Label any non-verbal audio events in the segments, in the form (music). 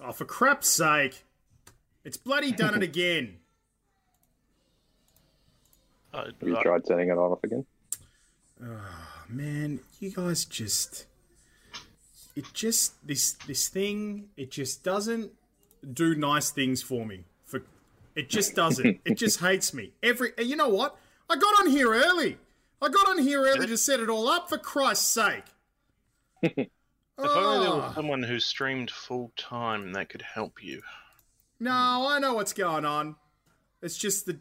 Oh, for crap's sake. It's bloody done it again. Uh, Have you tried turning it on off again? Oh, man, you guys just it just this this thing, it just doesn't do nice things for me. For it just doesn't. (laughs) it just hates me. Every you know what? I got on here early. I got on here early to set it all up for Christ's sake. (laughs) If only there Oh. was someone who streamed full time that could help you. No, I know what's going on. It's just the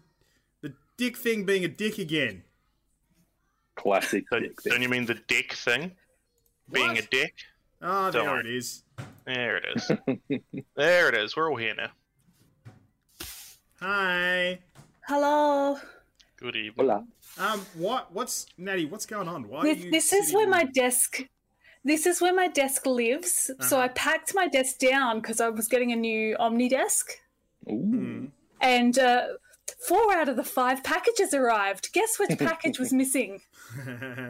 the dick thing being a dick again. Classic So, dick don't you mean the dick thing? Being What? a dick? Ah, there Don't. it is. There it is. (laughs) there it is. We're all here now. Hi. Hello. Good evening. Hola. Um, what? What's Natty? What's going on? Why are This, you this is where my desk. This is where my desk lives. So Uh-huh. I packed my desk down because I was getting a new Omni desk, Ooh. and uh, four out of the five packages arrived. Guess which package was missing? (laughs)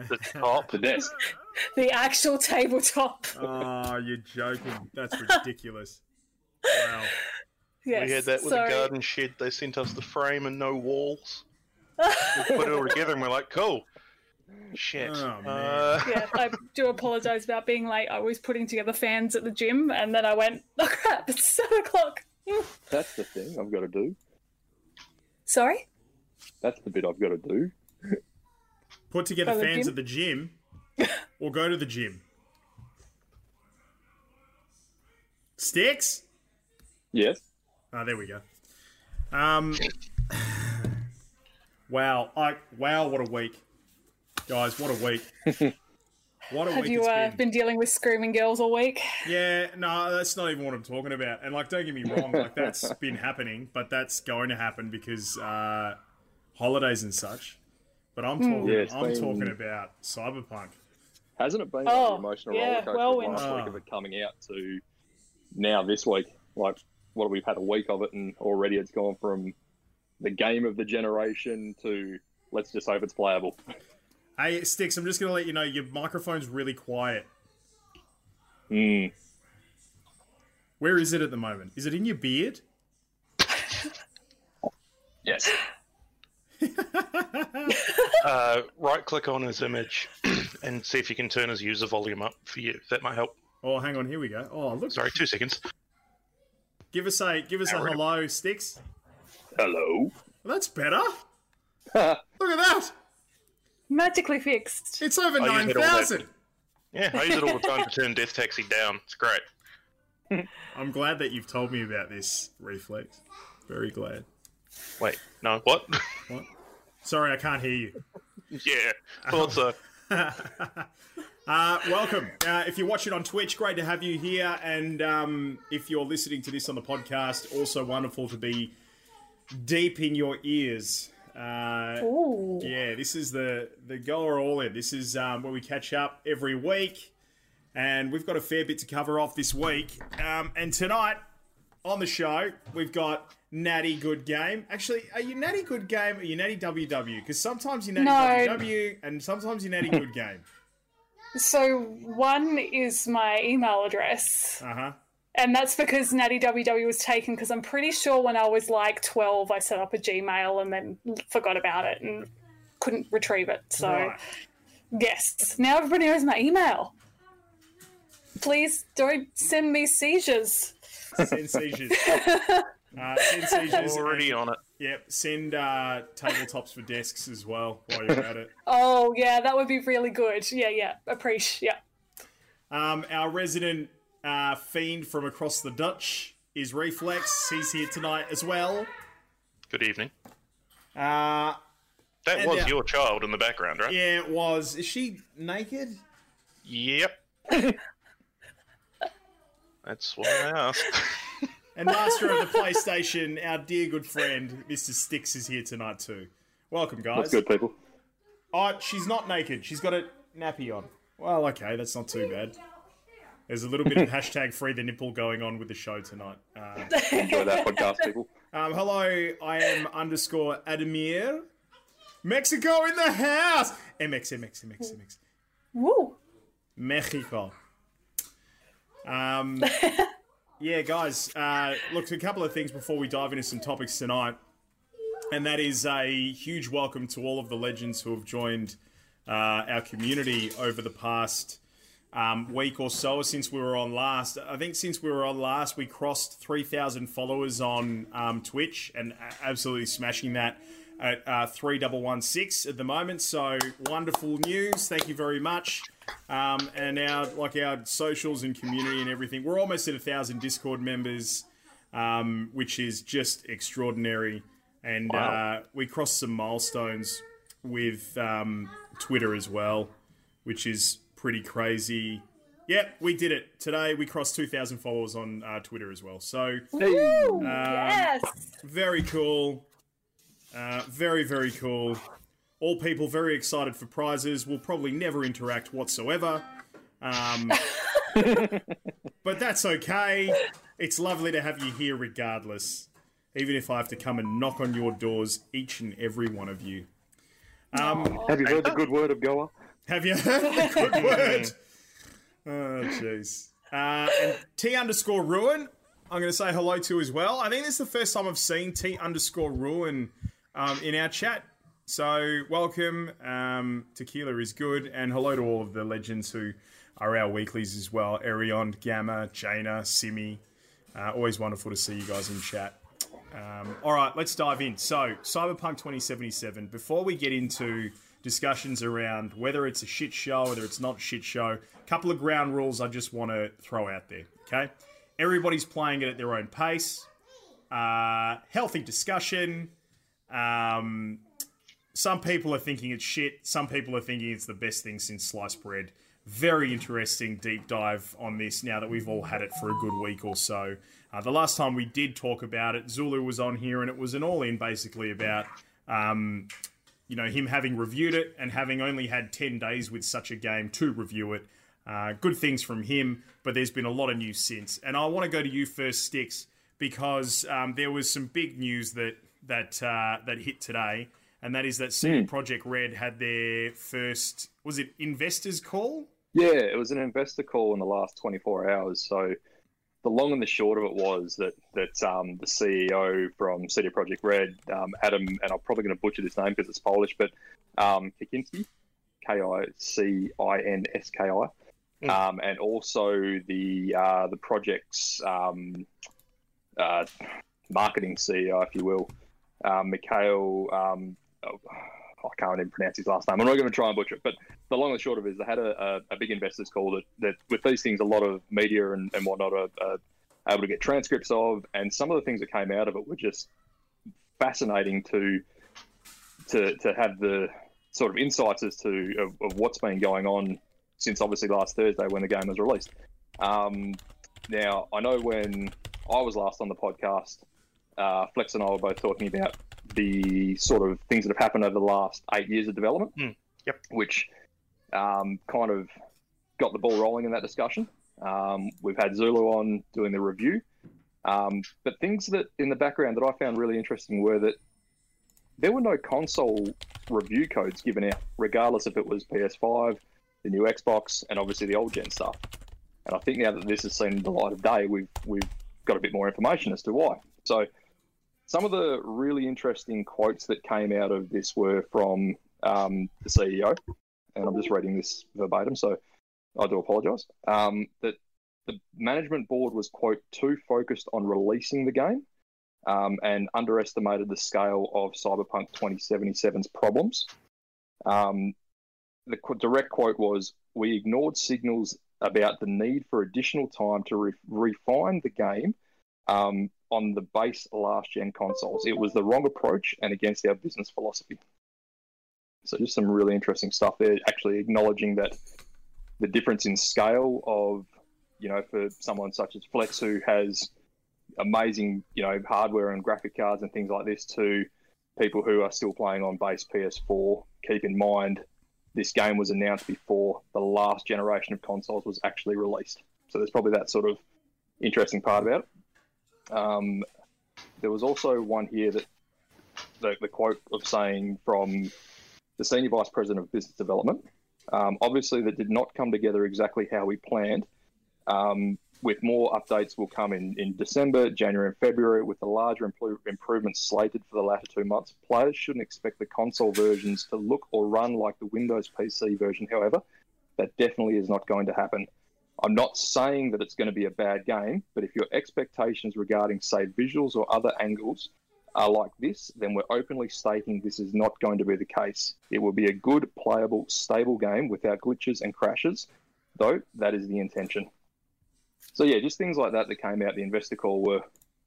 The top. The desk. (laughs) The actual tabletop. Oh, you're joking. That's (laughs) ridiculous. Wow. Yes. We had that with so, the garden shed. They sent us the frame and no walls. We put it all together and we're like, cool. Shit. Oh, uh, yeah, I (laughs) do apologize about being late. I was putting together fans at the gym, and then I went, (laughs) "Oh crap! It's seven o'clock." (laughs) That's the thing I've got to do. Sorry. That's the bit I've got to do. Put together Go fans gym? at the gym or go to the gym. Sticks? Yes. Oh, there we go. Um, (sighs) wow. I, wow, what a week. Guys, what a week. (laughs) What a week. Have week you it's uh, been. been dealing with screaming girls all week? (laughs) Yeah, no, that's not even what I'm talking about. And like, don't get me wrong, like that's (laughs) been happening, but that's going to happen because uh, holidays and such. But I'm talking, Yeah, I'm been- talking about Cyberpunk. Hasn't it been Oh, like the emotional yeah, roller coaster whirlwind. of last week Ah. of it coming out to now this week? Like, what we've had a week of it, and already it's gone from the game of the generation to let's just hope it's playable. Hey, Sticks, I'm just going to let you know your microphone's really quiet. Mm. Where is it at the moment? Is it in your beard? Yes. (laughs) (laughs) uh, right click on his image (clears throat) and see if you can turn his user volume up for you. That might help. Oh, hang on, here we go. Oh, look. Sorry, two seconds. Give us a give us a hello, Sticks. Hello. Well, that's better. (laughs) Look at that. Magically fixed. It's over Oh, you nine hit all that. thousand. Yeah, I use it all the time to turn Death Taxi down. It's great. (laughs) I'm glad that you've told me about this reflex. Very glad. Wait, no, what? What? Sorry, I can't hear you. (laughs) yeah, thought (laughs) so. Uh, welcome. Uh, if you're watching on Twitch, great to have you here. And um, if you're listening to this on the podcast, also wonderful to be deep in your ears. Uh, Ooh. yeah, this is the the go or all in. This is um, where we catch up every week, and we've got a fair bit to cover off this week. Um, and tonight on the show, we've got Natty Good Game. Actually, are you Natty Good Game or you Natty WW? Because sometimes you Natty No. WW and sometimes you Natty Good Game. (laughs) So one is my email address, Uh huh. And that's because Natty WW was taken. Because I'm pretty sure when I was like 12, I set up a Gmail and then forgot about it and couldn't retrieve it. So Right. yes, now everybody knows my email. Please don't send me seizures. Send seizures. (laughs) Uh, send seizures. Already and- on it. Yep. Send uh, tabletops for desks as well while you're at it. Oh yeah, that would be really good. Yeah, yeah, appreciate. Yeah. Um, our resident uh, fiend from across the Dutch is Reflex. He's here tonight as well. Good evening. Uh, That was uh, your child in the background, right? yeah, it was. Is she naked? Yep. (laughs) That's why I asked. (laughs) And master of the PlayStation, our dear good friend, Mr. Sticks, is here tonight too. Welcome, guys. That's good, people. Oh, she's not naked. She's got a nappy on. Well, okay, that's not too bad. There's a little bit of (laughs) hashtag free the nipple going on with the show tonight. Uh, Enjoy that podcast, people. um, hello, I am underscore Adamir. Mexico in the house! MX, MX, MX, MX. Woo. Mexico. Um, (laughs) yeah, guys. Uh, look, a couple of things before we dive into some topics tonight, and that is a huge welcome to all of the legends who have joined uh, our community over the past um, week or so since we were on last. I think since we were on last, we crossed 3,000 followers on um, Twitch and absolutely smashing that at uh, 3116 at the moment. So wonderful news. Thank you very much. Um, and our like our socials and community and everything. We're almost at a thousand Discord members, um, which is just extraordinary. And Wow. uh, we crossed some milestones with um, Twitter as well, which is pretty crazy. Yep, we did it today. We crossed 2,000 followers on uh, Twitter as well. So Woo! Um, yes. very cool. Uh, very, very cool. All people very excited for prizes. We'll probably never interact whatsoever. Um, (laughs) but that's okay. It's lovely to have you here regardless. Even if I have to come and knock on your doors, each and every one of you. Um, Have you heard the good word of Goa? Have you heard the good word? Oh, jeez. Uh, and T underscore ruin, I'm going to say hello to as well. I think this is the first time I've seen T underscore ruin um, in our chat. So welcome. Um, Tequila is good. And hello to all of the legends who are our weeklies as well. Arion, Gamma, Jaina, Simi. Uh, always wonderful to see you guys in chat. Um, all right, let's dive in. So, Cyberpunk 2077. Before we get into discussions around whether it's a shit show, whether it's not a shit show, a couple of ground rules I just want to throw out there. Okay, everybody's playing it at their own pace. Uh, healthy discussion. Um, some people are thinking it's shit. Some people are thinking it's the best thing since sliced bread. Very interesting deep dive on this now that we've all had it for a good week or so. Uh, the last time we did talk about it, Zulu was on here, and it was an all in basically about, um, you know, him having reviewed it and having only had 10 days with such a game to review it. Uh, good things from him, but there's been a lot of news since. And I want to go to you first, Sticks, because um, there was some big news that that uh, that hit today, and that is that CD Projekt Red had their first was it investors call? Yeah, it was an investor call in the last 24 hours. So the long and the short of it was that that um, the CEO from CD Projekt Red, um, Adam, and I'm probably going to butcher this name because it's Polish, but um, Kicinski, K I C I N S K I, um, and also the uh, the project's um, uh, marketing CEO, if you will, um, Mikhail. Um, oh, I can't even pronounce his last name. I'm not going to try and butcher it, but the long and short of it is they had a, a, a big investors call that, that with these things, a lot of media and, and whatnot are, are able to get transcripts of, and some of the things that came out of it were just fascinating to to to have the sort of insights as to of, of what's been going on since obviously last Thursday when the game was released. Um, now I know when I was last on the podcast, uh, Flex and I were both talking about the sort of things that have happened over the last eight years of development, yep. which um, kind of got the ball rolling in that discussion. Um, we've had Zulu on doing the review, um, but things that in the background that I found really interesting were that there were no console review codes given out, regardless if it was PS5, the new Xbox, and obviously the old gen stuff. And I think now that this has seen the light of day, we've we've got a bit more information as to why. So some of the really interesting quotes that came out of this were from um, the CEO, and I'm just reading this verbatim, so I do apologise. Um, that the management board was quote too focused on releasing the game um, and underestimated the scale of Cyberpunk 2077's problems. Um, the qu- direct quote was, "We ignored signals about the need for additional time to re- refine the game." Um, on the base last gen consoles. It was the wrong approach and against our business philosophy. So, just some really interesting stuff there, actually acknowledging that the difference in scale of, you know, for someone such as Flex who has amazing, you know, hardware and graphic cards and things like this to people who are still playing on base PS4. Keep in mind, this game was announced before the last generation of consoles was actually released. So, there's probably that sort of interesting part about it. Um, there was also one here that the, the quote of saying from the senior vice president of business development. Um, obviously, that did not come together exactly how we planned. Um, with more updates will come in, in December, January, and February, with the larger impro- improvements slated for the latter two months. Players shouldn't expect the console versions to look or run like the Windows PC version, however. That definitely is not going to happen. I'm not saying that it's going to be a bad game, but if your expectations regarding, say, visuals or other angles are like this, then we're openly stating this is not going to be the case. It will be a good, playable, stable game without glitches and crashes, though that is the intention. So yeah, just things like that that came out the investor call were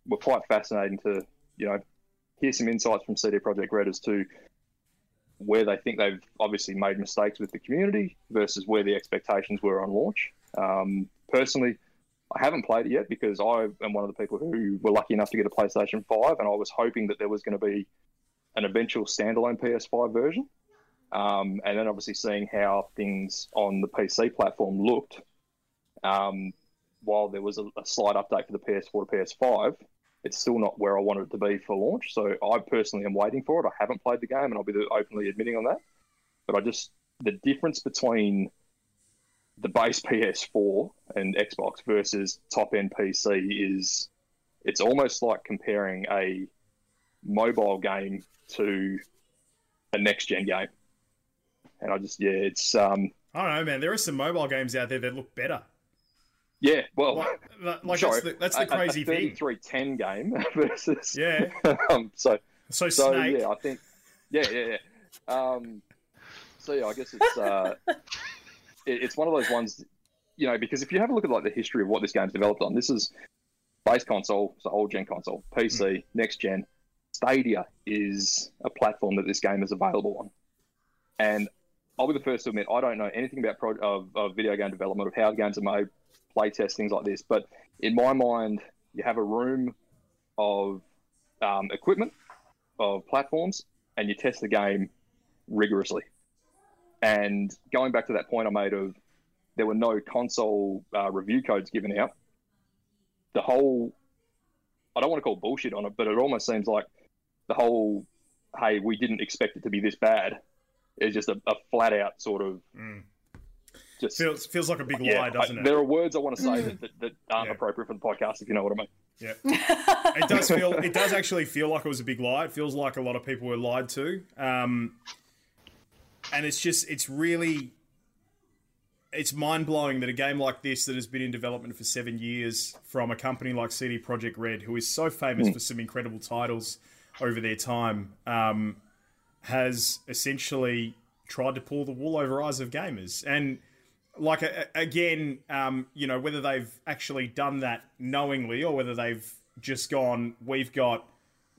were quite fascinating to you know hear some insights from CD Projekt Red as to where they think they've obviously made mistakes with the community versus where the expectations were on launch. Um, personally, I haven't played it yet because I am one of the people who were lucky enough to get a PlayStation 5, and I was hoping that there was going to be an eventual standalone PS5 version. Um, and then obviously seeing how things on the PC platform looked, um, while there was a, a, slight update for the PS4 to PS5, it's still not where I wanted it to be for launch. So I personally am waiting for it. I haven't played the game, and I'll be openly admitting on that. But I just the difference between the base PS4 and Xbox versus top end PC is it's almost like comparing a mobile game to a next gen game. And I just yeah, it's um I don't know, man. There are some mobile games out there that look better. Yeah, well, like, like sorry, that's the, that's the crazy a, a thing. Thirty-three ten game (laughs) versus yeah. (laughs) um, so so so Snake. yeah, I think yeah, yeah, yeah. Um, so yeah, I guess it's uh, (laughs) it's one of those ones, you know, because if you have a look at like the history of what this game's developed on, this is base console, so old gen console, PC, mm. next gen. Stadia is a platform that this game is available on, and I'll be the first to admit I don't know anything about pro- of, of video game development, of how games are made, play test things like this. But in my mind, you have a room of um, equipment, of platforms, and you test the game rigorously. And going back to that point I made of there were no console uh, review codes given out, the whole, I don't want to call bullshit on it, but it almost seems like the whole, hey, we didn't expect it to be this bad, is just a, a flat out sort of. Mm. Just feels feels like a big yeah, lie, doesn't I, it? There are words I want to say that, that, that aren't yeah. appropriate for the podcast, if you know what I mean. Yeah, (laughs) it does feel. It does actually feel like it was a big lie. It feels like a lot of people were lied to. Um, and it's just it's really it's mind blowing that a game like this that has been in development for seven years from a company like CD Projekt Red, who is so famous mm. for some incredible titles over their time, um, has essentially tried to pull the wool over eyes of gamers. And like again, um, you know, whether they've actually done that knowingly or whether they've just gone, we've got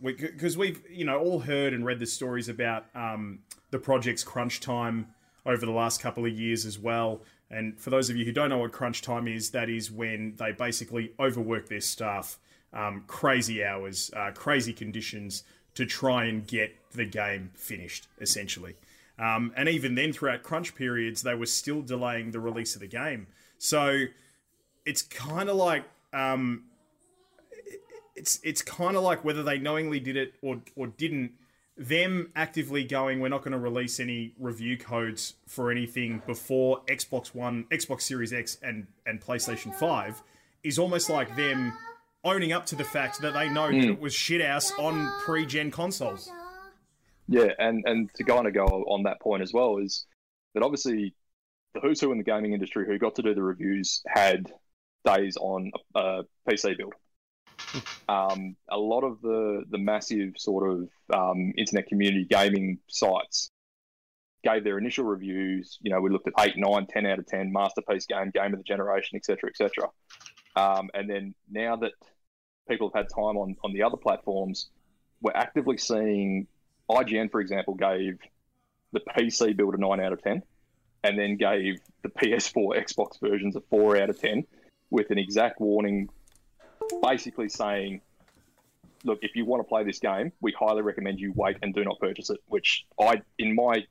because we, have you know all heard and read the stories about um, the project's crunch time over the last couple of years as well. And for those of you who don't know what crunch time is, that is when they basically overwork their staff, um, crazy hours, uh, crazy conditions to try and get the game finished, essentially. Um, and even then, throughout crunch periods, they were still delaying the release of the game. So it's kind of like um, it's it's kind of like whether they knowingly did it or or didn't them actively going, we're not going to release any review codes for anything before Xbox One, Xbox Series X, and and PlayStation Five, is almost like them owning up to the fact that they know mm. that hmm. it was shit ass on pre-gen consoles. Yeah, and and to kind of go on that point as well is that obviously the who's who in the gaming industry who got to do the reviews had days on a PC build. Um, a lot of the the massive sort of um, internet community gaming sites gave their initial reviews. You know, we looked at eight, nine, ten out of ten, masterpiece game, game of the generation, etc., etc. Um, and then now that people have had time on on the other platforms, we're actively seeing IGN, for example, gave the PC build a nine out of ten, and then gave the PS4, Xbox versions a four out of ten, with an exact warning basically saying, look, if you want to play this game, we highly recommend you wait and do not purchase it. Which I, in my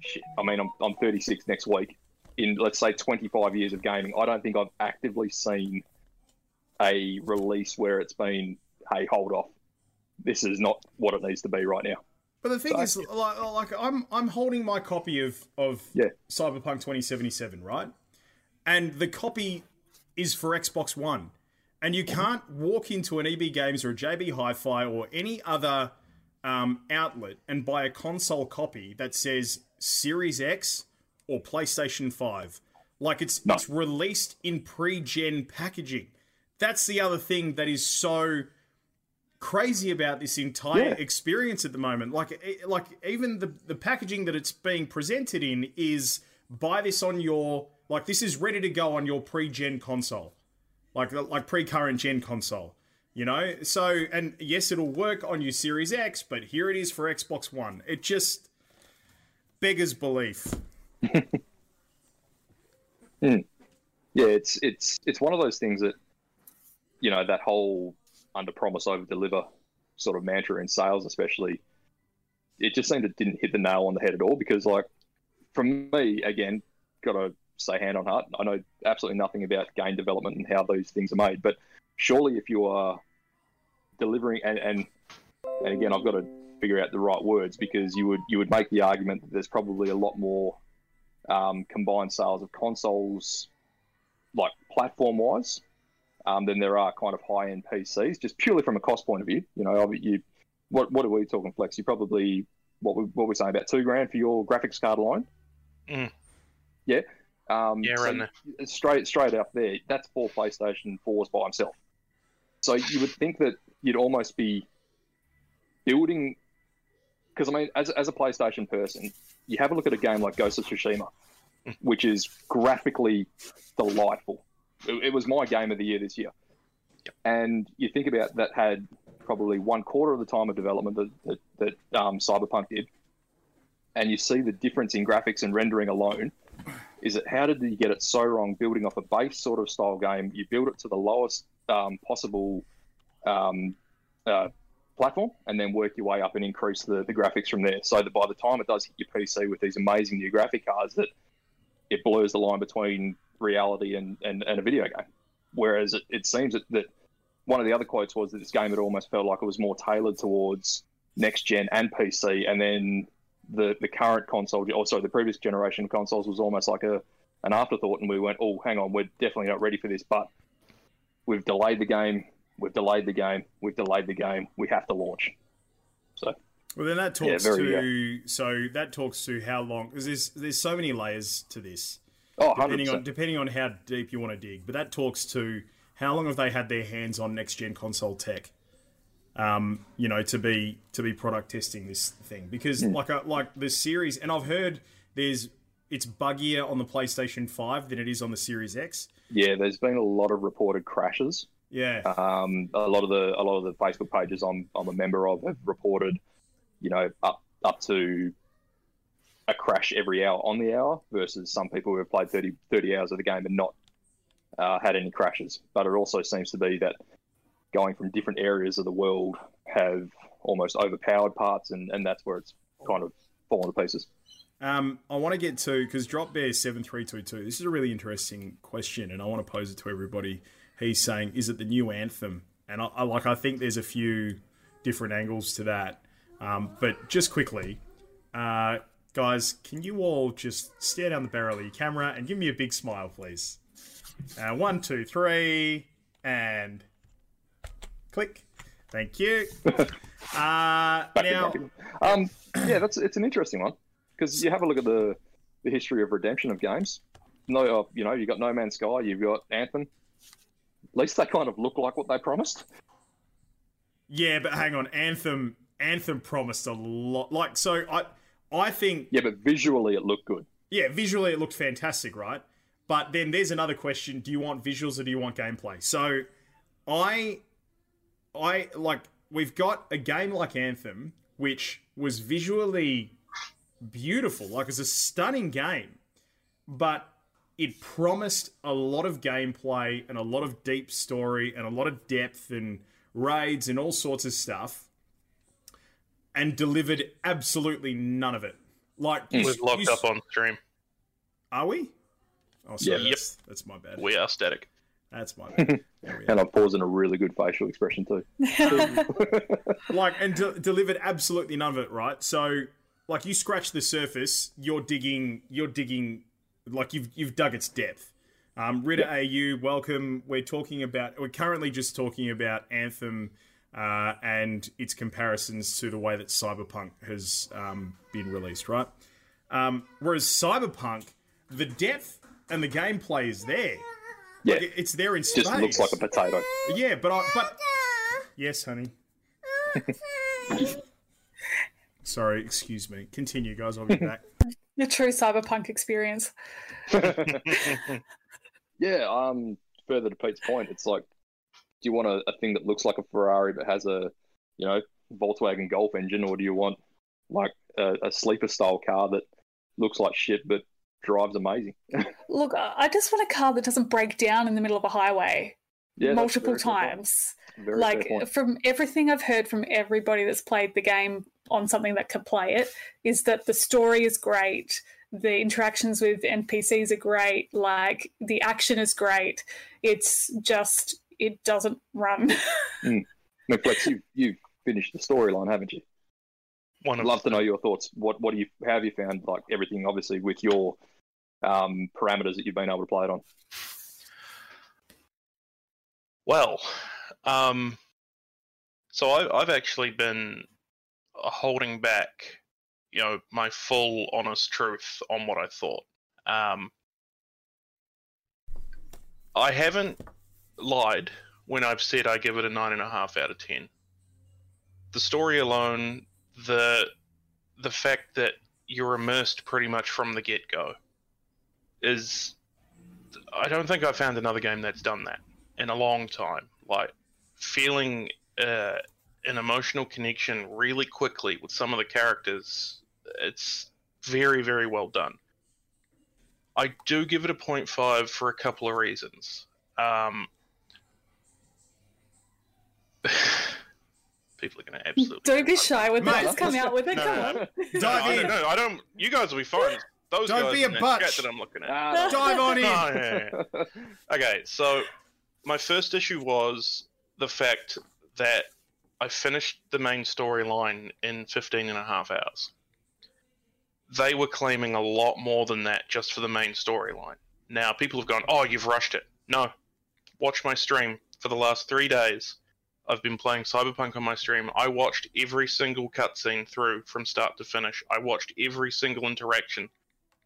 shit, I mean, I'm, I'm 36 next week. In let's say 25 years of gaming, I don't think I've actively seen a release where it's been, hey, hold off. This is not what it needs to be right now. But the thing so, is, like, like I'm I'm holding my copy of of yeah. Cyberpunk 2077, right? And the copy is for Xbox One. And you can't walk into an EB Games or a JB Hi Fi or any other um, outlet and buy a console copy that says Series X or PlayStation 5. Like it's No. it's released in pre-gen packaging. That's the other thing that is so crazy about this entire Yeah. experience at the moment. Like like even the the packaging that it's being presented in is buy this on your like this is ready to go on your pre-gen console. Like like pre-current gen console. You know? So and yes it'll work on your Series X, but here it is for Xbox One. It just beggars belief. (laughs) Hmm. Yeah, it's it's it's one of those things that you know that whole under promise over deliver sort of mantra in sales, especially. It just seemed it didn't hit the nail on the head at all because, like, from me again, got to say hand on heart, I know absolutely nothing about game development and how those things are made, but surely if you are delivering and and, and again, I've got to figure out the right words because you would you would make the argument that there's probably a lot more um, combined sales of consoles like platform wise um, than there are kind of high end PCs, just purely from a cost point of view. You know, you what what are we talking, Flex? You probably what we what we're saying about two grand for your graphics card alone. Mm. Yeah. Um, Yeah, so Straight straight up there, that's four PlayStation fours by himself. So you would think that you'd almost be building, because I mean, as as a PlayStation person, you have a look at a game like Ghost of Tsushima, which is graphically delightful. It, it was my game of the year this year. And you think about that had probably one quarter of the time of development that, that, that um, Cyberpunk did. And you see the difference in graphics and rendering alone. Is it how did you get it so wrong building off a base sort of style game? You build it to the lowest um, possible um, uh, platform and then work your way up and increase the, the graphics from there so that by the time it does hit your PC with these amazing new graphic cards that it blurs the line between reality and, and, and a video game. Whereas it, it seems that, that one of the other quotes was that this game had almost felt like it was more tailored towards next gen and PC, and then the the current console, or sorry, the previous generation of consoles was almost like a an afterthought, and we went, oh, hang on, we're definitely not ready for this, but we've delayed the game, we've delayed the game, we've delayed the game, we have to launch. So Well, then that Yeah, talks very, to so that talks to how long because there's there's so many layers to this. Oh, 100 depending on depending on how deep you want to dig. But that talks to how long have they had their hands on next gen console tech? Um, you know, to be to be product testing this thing because Hmm. like a, like the series, and I've heard there's it's buggier on the PlayStation Five than it is on the Series X. Yeah, there's been a lot of reported crashes. Yeah, Um, a lot of the a lot of the Facebook pages I'm I'm a member of have reported, you know, up up to a crash every hour on the hour versus some people who have played 30, 30 hours of the game and not uh, had any crashes. But it also seems to be that going from different areas of the world have almost overpowered parts, and, and that's where it's kind of fallen to pieces. Um, I want to get to because Drop Bear seven three two two. This is a really interesting question, and I want to pose it to everybody. He's saying, "Is it the new anthem?" And I, I like. I think there's a few different angles to that. Um, but just quickly, uh, guys, can you all just stare down the barrel of your camera and give me a big smile, please? Uh, one, two, three, and click. Thank you. (laughs) Uh, now, um, yeah, that's it's an interesting one because you have a look at the the history of redemption of games. No, uh, you know, you got No Man's Sky, you've got Anthem. At least they kind of look like what they promised. Yeah, but hang on, Anthem Anthem promised a lot. Like so I I think Yeah, but visually it looked good. yeah, visually it looked fantastic, right? But then there's another question, do you want visuals or do you want gameplay? So I I like we've got a game like Anthem which was visually beautiful, like it's a stunning game, but it promised a lot of gameplay and a lot of deep story and a lot of depth and raids and all sorts of stuff and delivered absolutely none of it. Like you- We're locked you- up on stream. Are we? Oh, sorry, Yeah. that's, that's my bad. We are static. That's my bad. (laughs) And. I've paused in a really good facial expression too. (laughs) (laughs) like, and de- delivered absolutely none of it. Right. So, like, you scratch the surface, you're digging, you're digging, like you've you've dug its depth. Um, Ritter AU, welcome. We're talking about. We're currently just talking about Anthem uh, and its comparisons to the way that Cyberpunk has um, been released, right? Um, whereas Cyberpunk, the depth and the gameplay is there. Yeah, Like, it's there in space. just looks like a potato. Yeah, but I but (laughs) yes, honey. Sorry, excuse me. Continue, guys. I'll be back. (laughs) The true cyberpunk experience. (laughs) Yeah, um, further to Pete's point, it's like, do you want a, a thing that looks like a Ferrari but has a, you know, Volkswagen Golf engine, or do you want like a, a sleeper style car that looks like shit but drives amazing? (laughs) Look, I just want a car that doesn't break down in the middle of a highway Yeah, multiple very fair point. times. Like from everything I've heard from everybody that's played the game on something that could play it, is that the story is great, the interactions with NPCs are great, like the action is great. It's just it doesn't run. (laughs) McFlex, you you finished the storyline, haven't you? One I'd of love to know your thoughts. What what do you how have you found like everything obviously with your um, parameters that you've been able to play it on? Well, um, so I, I've actually been uh, holding back, you know, my full honest truth on what I thought. Um, I haven't lied when I've said I give it a nine and a half out of ten. The story alone, the the fact that you're immersed pretty much from the get go, is I don't think I've found another game that's done that in a long time. Like feeling uh, an emotional connection really quickly with some of the characters. It's very, very well done. I do give it a 0.5 for a couple of reasons. Um, (sighs) people are going to absolutely. don't be shy with Mate, it. Just come out with it. No, come no, on. no. (laughs) Dive No, I in. don't know. I don't. You guys will be fine. Those Don't guys be a in that butch. that I'm looking at. Ah, Dive on in. Oh, yeah, yeah. Okay, so my first issue was the fact that I finished the main storyline in 15 and a half hours. They were claiming a lot more than that just for the main storyline. Now, people have gone, oh, you've rushed it. No. Watch my stream. For the last three days, I've been playing Cyberpunk on my stream. I watched every single cutscene through from start to finish. I watched every single interaction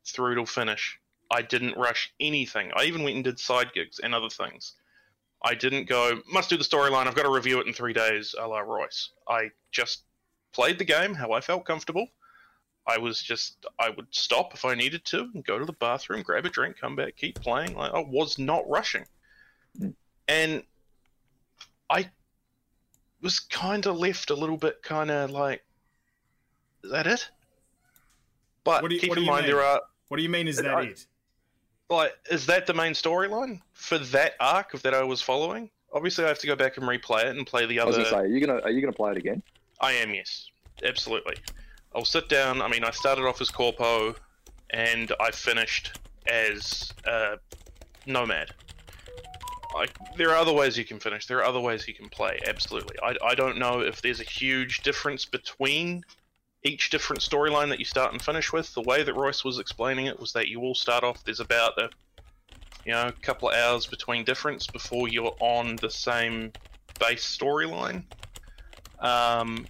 through to finish. I didn't rush anything. I even went and did side gigs and other things. I didn't go, must do the storyline, I've got to review it in three days, a la Royce. I just played the game how I felt comfortable. I was just, I would stop if I needed to and go to the bathroom, grab a drink, come back, keep playing. Like, I was not rushing. Mm. And I was kind of left a little bit kind of like, is that it? But What do you- keep what do in you mind, mean? there are What do you mean? Is that I- it? like is that the main storyline for that arc of that I was following? Obviously, I have to go back and replay it and play the other. I was other. gonna say, are you gonna are you gonna play it again? I am, yes, absolutely. I'll sit down. I mean, I started off as Corpo, and I finished as uh, Nomad. Like, there are other ways you can finish. There are other ways you can play. Absolutely. I, I don't know if there's a huge difference between each different storyline that you start and finish with. The way that Royce was explaining it was that you all start off. There's about a you know couple of hours between difference before you're on the same base storyline. Um,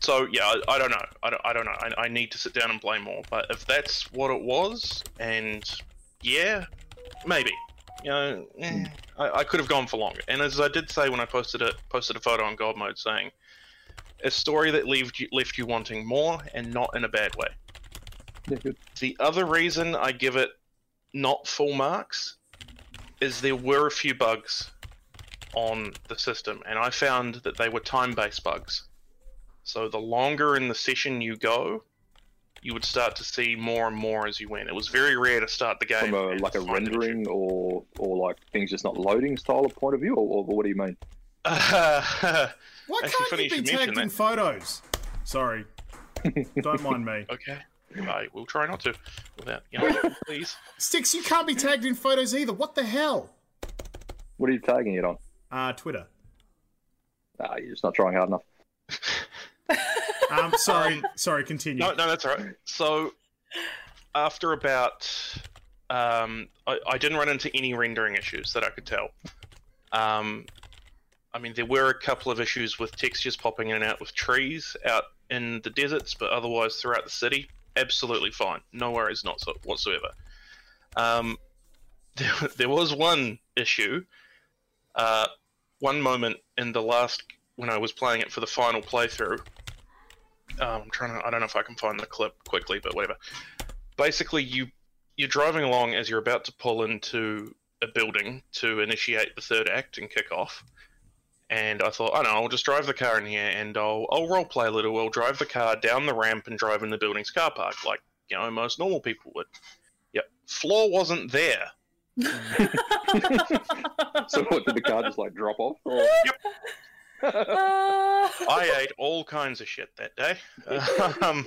so yeah, I, I don't know. I don't, I don't know. I, I need to sit down and play more. But if that's what it was, and yeah, maybe. You know, eh, I, I could have gone for longer. And as I did say when I posted it, posted a photo on God Mode saying, a story that left you, left you wanting more, and not in a bad way. Yeah, good. The other reason I give it not full marks is there were a few bugs on the system, and I found that they were time based bugs. So the longer in the session you go, you would start to see more and more as you went. It was very rare to start the game From a like a find an issue. rendering or or like things just not loading style of point of view, or, or what do you mean? (laughs) Why can't funny you you be tagged in photos? Sorry. (laughs) Don't mind me. okay, I will try not to. Without, you know, (laughs) please. Sticks, you can't be tagged in photos either. What the hell? What are you tagging it on? Uh, Twitter. Ah, you're just not trying hard enough. Um, (laughs) sorry, sorry. Continue. No, no, that's all right. So, after about Um, I, I didn't run into any rendering issues that I could tell. Um, I mean, there were a couple of issues with textures popping in and out with trees out in the deserts, but otherwise throughout the city, absolutely fine. No worries, not so, whatsoever. Um, (laughs) there, there was one issue, uh, one moment in the last when I was playing it for the final playthrough. Um, I'm trying to. I don't know if I can find the clip quickly, but whatever. Basically, you you're driving along as you're about to pull into a building to initiate the third act and kick off. And I thought, I don't know, I'll just drive the car in here and I'll I'll role play a little. I'll drive the car down the ramp and drive in the building's car park, like you know most normal people would. Yep, floor wasn't there. (laughs) (laughs) So what did the car just like drop off? Or... Ah. I ate all kinds of shit that day. (laughs) Um,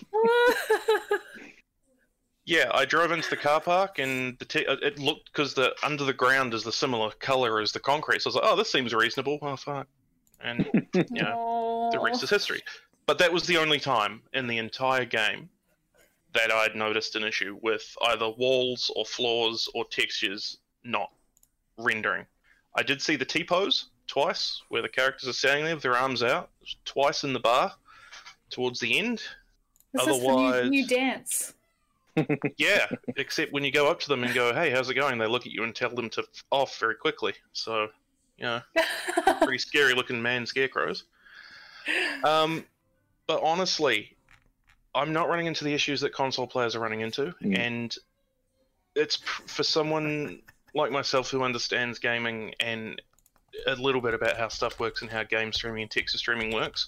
yeah, I drove into the car park and the t- uh, it looked because the under the ground is the similar color as the concrete. So I was like, oh, this seems reasonable. Oh fuck, and you know the rest is history. But that was the only time in the entire game that I'd noticed an issue with either walls or floors or textures not rendering. I did see the T pose twice, where the characters are standing there with their arms out, twice in the bar towards the end. This is the new, Otherwise- new dance. (laughs) Yeah, except when you go up to them and go, "Hey, how's it going?" They look at you and tell them to f- off very quickly. So, you know, (laughs) pretty scary looking man scarecrows. Um, but honestly, I'm not running into the issues that console players are running into, Mm. and it's p- for someone like myself who understands gaming and a little bit about how stuff works and how game streaming and texture streaming works.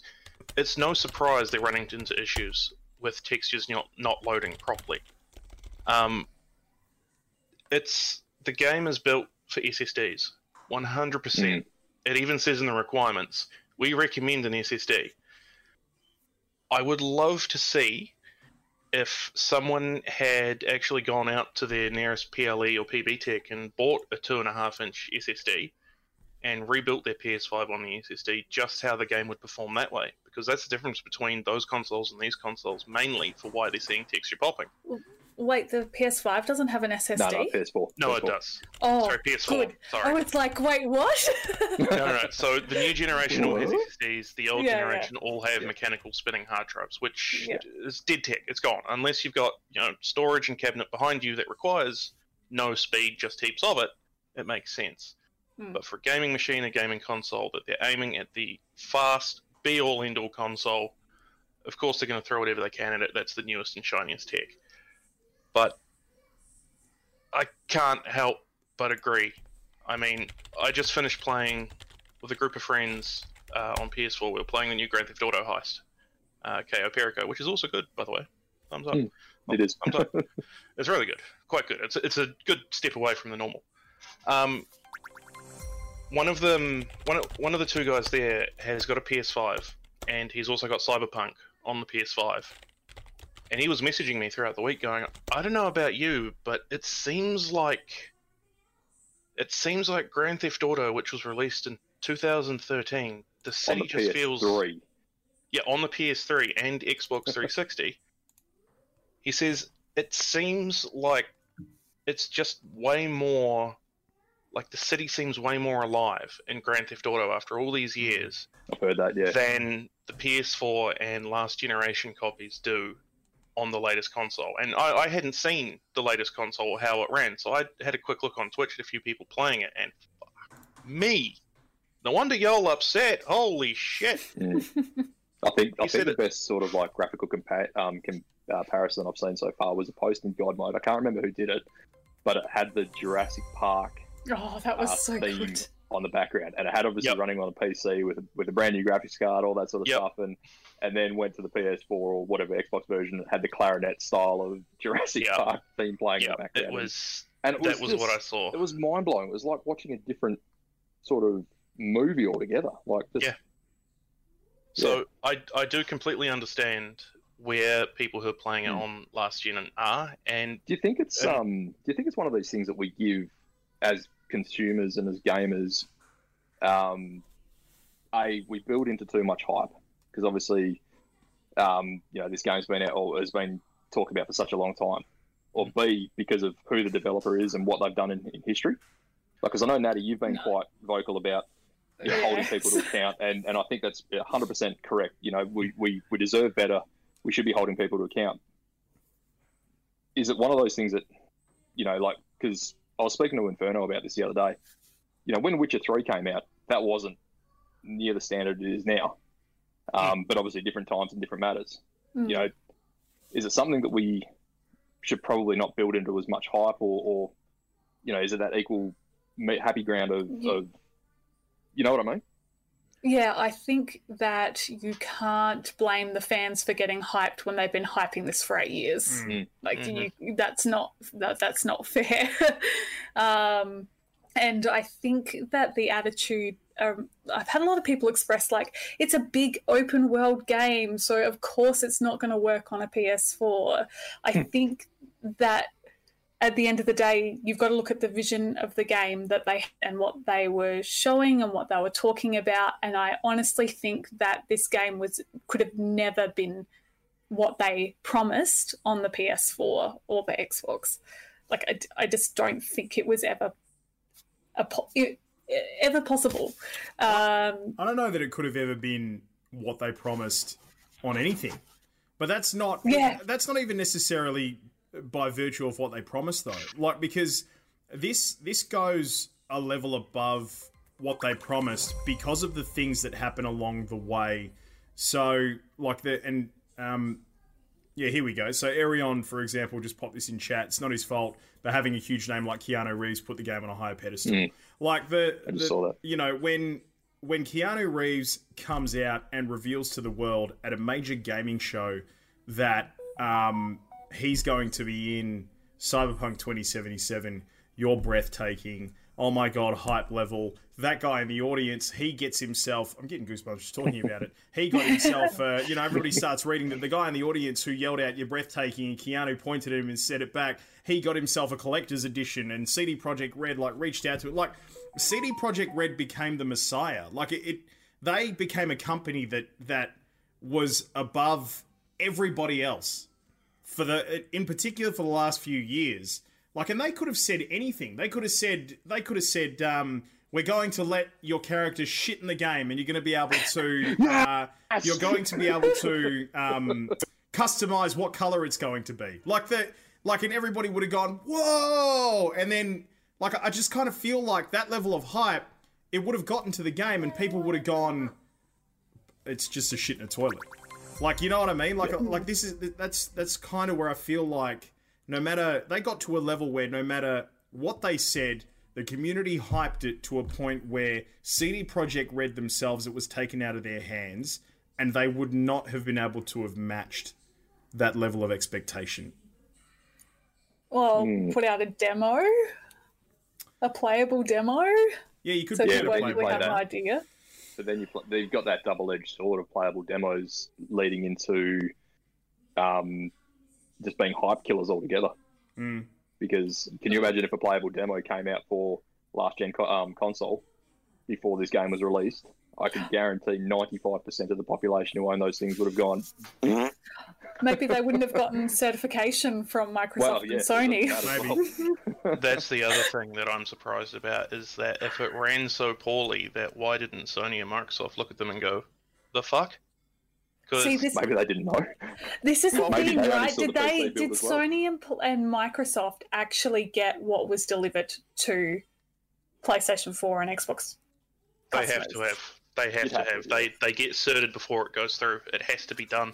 It's no surprise they're running into issues with textures not not loading properly. Um, it's the game is built for SSDs, 100%. percent It even says in the requirements we recommend an SSD. I would love to see if someone had actually gone out to their nearest PLE or PB Tech and bought a two and a half inch SSD and rebuilt their PS5 on the SSD, just how the game would perform that way. Because that's the difference between those consoles and these consoles, mainly for why they're seeing texture popping. Wait, the PS5 doesn't have an SSD? No, no, PS4. No, it PS4. does. Oh, Sorry, PS4. good. Sorry. Oh, it's like, wait, what? (laughs) no, no, no. So the new generation all has SSDs. The old Yeah, yeah. generation all have Yeah. mechanical spinning hard drives, which Yeah. is dead tech. It's gone unless you've got you know storage and cabinet behind you that requires no speed, just heaps of it. It makes sense. Hmm. But for a gaming machine, a gaming console, that they're aiming at the fast, be all end all console. Of course, they're going to throw whatever they can at it. That's the newest and shiniest tech. But I can't help but agree. I mean, I just finished playing with a group of friends uh, on PS4. We were playing the new Grand Theft Auto heist, uh, Cayo Perico, which is also good, by the way. Thumbs up. Hmm. It is. Thumbs up. (laughs) it's really good. Quite good. It's, it's a good step away from the normal. Um, one of them, one one of the two guys there has got a PS5, and he's also got Cyberpunk on the PS5. And he was messaging me throughout the week, going, "I don't know about you, but it seems like it seems like Grand Theft Auto, which was released in 2013, the city the just feels PS3. yeah, on the PS3 and Xbox (laughs) 360. he says it seems like it's just way more like the city seems way more alive in Grand Theft Auto after all these years I've heard that. Yeah. than the PS4 and last generation copies do on the latest console. And I, I hadn't seen the latest console or how it ran, so I had a quick look on Twitch at a few people playing it, and fuck me. No wonder y'all upset. Holy shit. (laughs) Mm. I think I think the it- best sort of like graphical compa- um, uh, comparison I've seen so far was a post in God mode. I can't remember who did it, but it had the Jurassic Park oh, that was uh, so theme good. on the background, and it had obviously Yep. running on a PC with a, with a brand new graphics card, all that sort of Yep. stuff, and and then went to the PS4 or whatever Xbox version that had the clarinet style of (laughs) Jurassic Yep. Park theme playing in the background. it was and it that was just- what I saw. It was mind blowing. It was like watching a different sort of movie altogether. Like just, Yeah. So I I do completely understand where people who are playing it Hmm. on last gen are, and Do you think it's Um, um? Do you think it's one of those things that we give as consumers and as gamers? Um, a we build into too much hype because obviously, um, you know, this game's been out or has been talked about for such a long time, or B because of who the developer is and what they've done in, in history? Because I know Natty, you've been quite vocal about holding people to account, and, and I think that's 100% correct. You know, we, we, we deserve better. We should be holding people to account. Is it one of those things that, you know, like, because I was speaking to Inferno about this the other day. You know, when Witcher 3 came out, that wasn't near the standard it is now. Um, but obviously, different times and different matters. Mm. You know, is it something that we should probably not build into as much hype, or, or you know, is it that equal happy ground of, Yeah. of you know what I mean? Yeah, I think that you can't blame the fans for getting hyped when they've been hyping this for eight years. Mm. Like Mhm. you, that's not that, that's not (laughs) fair. um, and I think that the attitude. Um, I've had a lot of people express like it's a big open world game, so of course it's not going to work on a PS4. I think that at the end of the day, you've got to look at the vision of the game that they and what they were showing and what they were talking about. And I honestly think that this game was could have never been what they promised on the PS4 or the Xbox. Like I, I just don't think it was ever a po- it, ever possible. Um, I don't know that it could have ever been what they promised on anything, but that's not. Yeah. That's not even necessarily by virtue of what they promised, though. Like because this this goes a level above what they promised because of the things that happen along the way. So like the and um. Yeah, here we go. So Arion, for example, just popped this in chat. It's not his fault, but having a huge name like Keanu Reeves put the game on a higher pedestal. Mm. Like the, I just the- saw that. you know when when Keanu Reeves comes out and reveals to the world at a major gaming show that um, he's going to be in Cyberpunk 2077, you're breathtaking. Oh my god, hype level. That guy in the audience, he gets himself. I'm getting goosebumps just talking about it. He got himself, uh, you know, everybody starts reading that the guy in the audience who yelled out, You're breathtaking, and Keanu pointed at him and said it back. He got himself a collector's edition, and CD Projekt Red, like, reached out to it. Like, CD Projekt Red became the messiah. Like, it, it they became a company that, that was above everybody else for the in particular for the last few years like and they could have said anything. They could have said they could have said um we're going to let your character shit in the game and you're going to be able to uh, you're going to be able to um customize what color it's going to be. Like the like and everybody would have gone whoa! And then like i just kind of feel like that level of hype it would have gotten to the game and people would have gone it's just a shit in a toilet like you know what I mean? Like like this is that's that's kind of where I feel like no matter they got to a level where no matter what they said, the community hyped it to a point where CD Projekt Red themselves it was taken out of their hands and they would not have been able to have matched that level of expectation. well, Hmm. put out a demo, a playable demo, Yeah, you could so be Yeah, people but able to you play have play an idea. But then you pl- you've got that double-edged sword of playable demos leading into um, just being hype killers altogether. Mm. Because can you imagine if a playable demo came out for last gen co- um, console before this game was released? I can guarantee 95% of the population who own those things would have gone. (laughs) Maybe they wouldn't have gotten certification from Microsoft Well, yeah, and Sony. it doesn't matter Maybe. well. (laughs) That's the other thing that I'm surprised about is that if it ran so poorly, that why didn't Sony and Microsoft look at them and go, "The fuck"? See, this Maybe they didn't know. this is the Well, maybe thing, they right? Did the they PC build did as well. Sony and, and Microsoft actually get what was delivered to PlayStation 4 and Xbox? they have to have, they have You'd to have have, to, they they get certed before it goes through. It has to be done.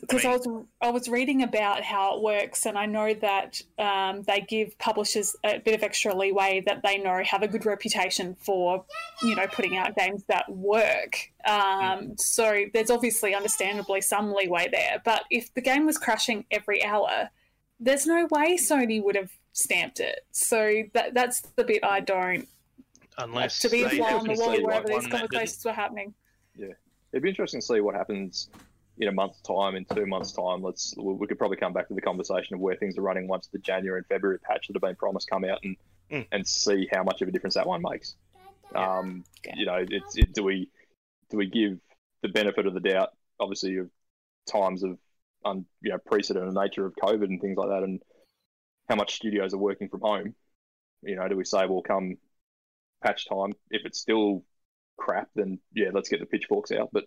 because I, I was I was reading about how it works, and I know that um, they give publishers a bit of extra leeway that they know have a good reputation for, you know, putting out games that work. Um, so there's obviously, understandably, some leeway there. But if the game was crashing every hour, there's no way Sony would have stamped it. So that that's the bit I don't. Unless to be a they fly on the definitely wall wherever one these conversations were happening. Yeah, it'd be interesting to see what happens in a month's time, in two months' time. Let's we we could probably come back to the conversation of where things are running once the January and February patch that have been promised come out, and Mm. and see how much of a difference that one makes. Um, Yeah. you know, it's it, do we do we give the benefit of the doubt? Obviously, of times of un, you know precedent and nature of COVID and things like that, and how much studios are working from home. You know, do we say, well, come patch time, if it's still crap, then yeah, let's get the pitchforks out. But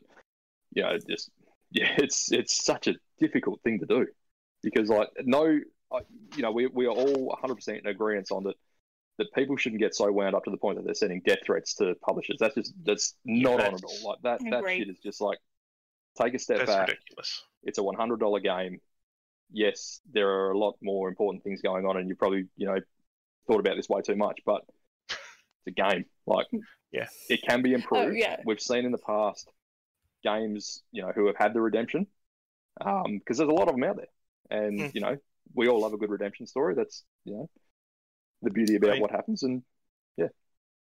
you know, just (laughs) yeah, it's it's such a difficult thing to do because like no, I, you know, we we are all 100 percent in agreement on that that people shouldn't get so wound up to the point that they're sending death threats to publishers. That's just that's not Yeah, honourable. Like that that Agreed. shit is just like take a step That's back. ridiculous. It's a $100 game. Yes, there are a lot more important things going on, and you probably you know thought about this way too much, but it's a game. Like Yeah. it can be Oh, improved yeah. we've seen in the past games, you know, who have had the redemption, Um, because there's a lot of them out there, and Mm. you know, we all love a good redemption story. That's you know, the beauty about mean- what happens, and yeah.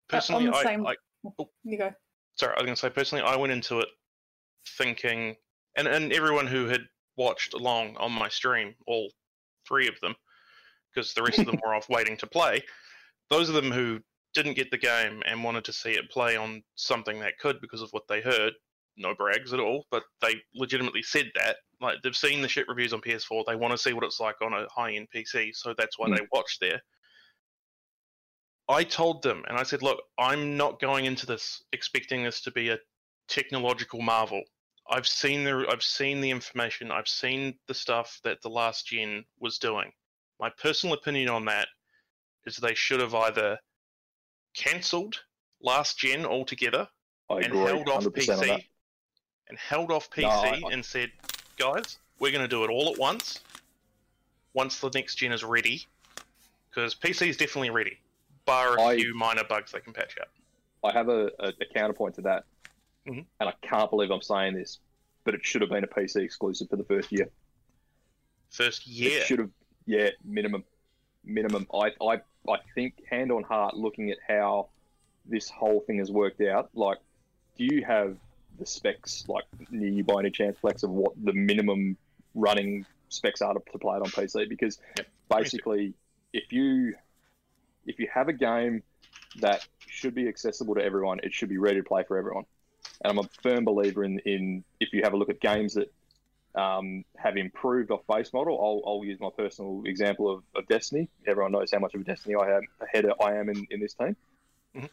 Personally, the I, same- I You go. sorry, I was going to say personally, I went into it thinking, and and everyone who had watched along on my stream, all three of them, because the rest of them (laughs) were off waiting to play. Those of them who didn't get the game and wanted to see it play on something that could because of what they heard, no brags at all, but they legitimately said that. Like they've seen the shit reviews on PS4, they want to see what it's like on a high-end PC, so that's why Hmm. they watched there. I told them, and I said, look, I'm not going into this expecting this to be a technological marvel. I've seen the I've seen the information, I've seen the stuff that the last gen was doing. My personal opinion on that is they should have either cancelled last gen altogether I and held off 100% on. PC and held off PC No, I- and said, guys, we're going to do it all at once. Once the next gen is ready, because PC is definitely ready, bar a I- few minor bugs they can patch up. I have a, a, a counterpoint to that, Mhm. and I can't believe I'm saying this, but it should have been a PC exclusive for the first year. First year, It should have, yeah, minimum, minimum. I, I, I think hand on heart, looking at how this whole thing has worked out. Like, do you have the specs like near you by any chance, Flex, of what the minimum running specs are to, to play it on PC? Because Yep. basically, if you if you have a game that should be accessible to everyone, it should be ready to play for everyone. And I'm a firm believer in, in if you have a look at games that um, have improved off base model. I'll, I'll use my personal example of, of Destiny. Everyone knows how much of a Destiny I am ahead of, I am in, in this team. Mhm.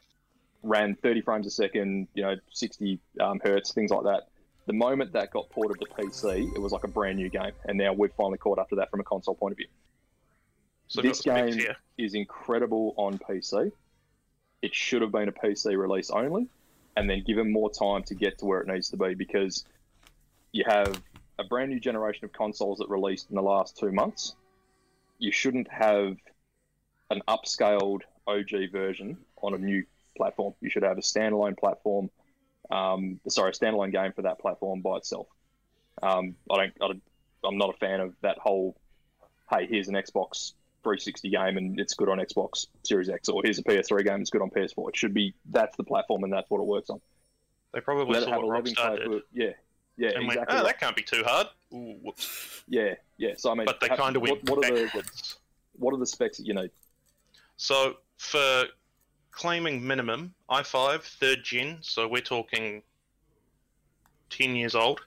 Ran 30 frames a second, you know, 60 um, hertz, things like that. The moment that got ported to PC, it was like a brand new game, and now we've finally caught up to that from a console point of view. so this game-. Is incredible on PC. It should have been a PC release only, and then given more time to get to where it needs to be because you have a brand new generation of consoles that released in the last two months. You shouldn't have an upscaled OG version on a new platform. You should have a standalone platform. Um, sorry, a standalone game for that platform by itself. Um, I don't, I, I'm not a fan of that whole. Hey, here's an Xbox 360 game and it's good on Xbox Series X, or here's a PS3 game it's good on PS4. It should be that's the platform and that's what it works on. They probably Let saw have a what Rockstar did For, yeah, yeah, and exactly. went, oh, right. that can't be too hard. Ooh, whoops. Yeah, yeah. So I mean, But they kind of went what, what are the backwards. what are the specs that you need? So for claiming minimum, i5 third gen, so we're talking 10 years old.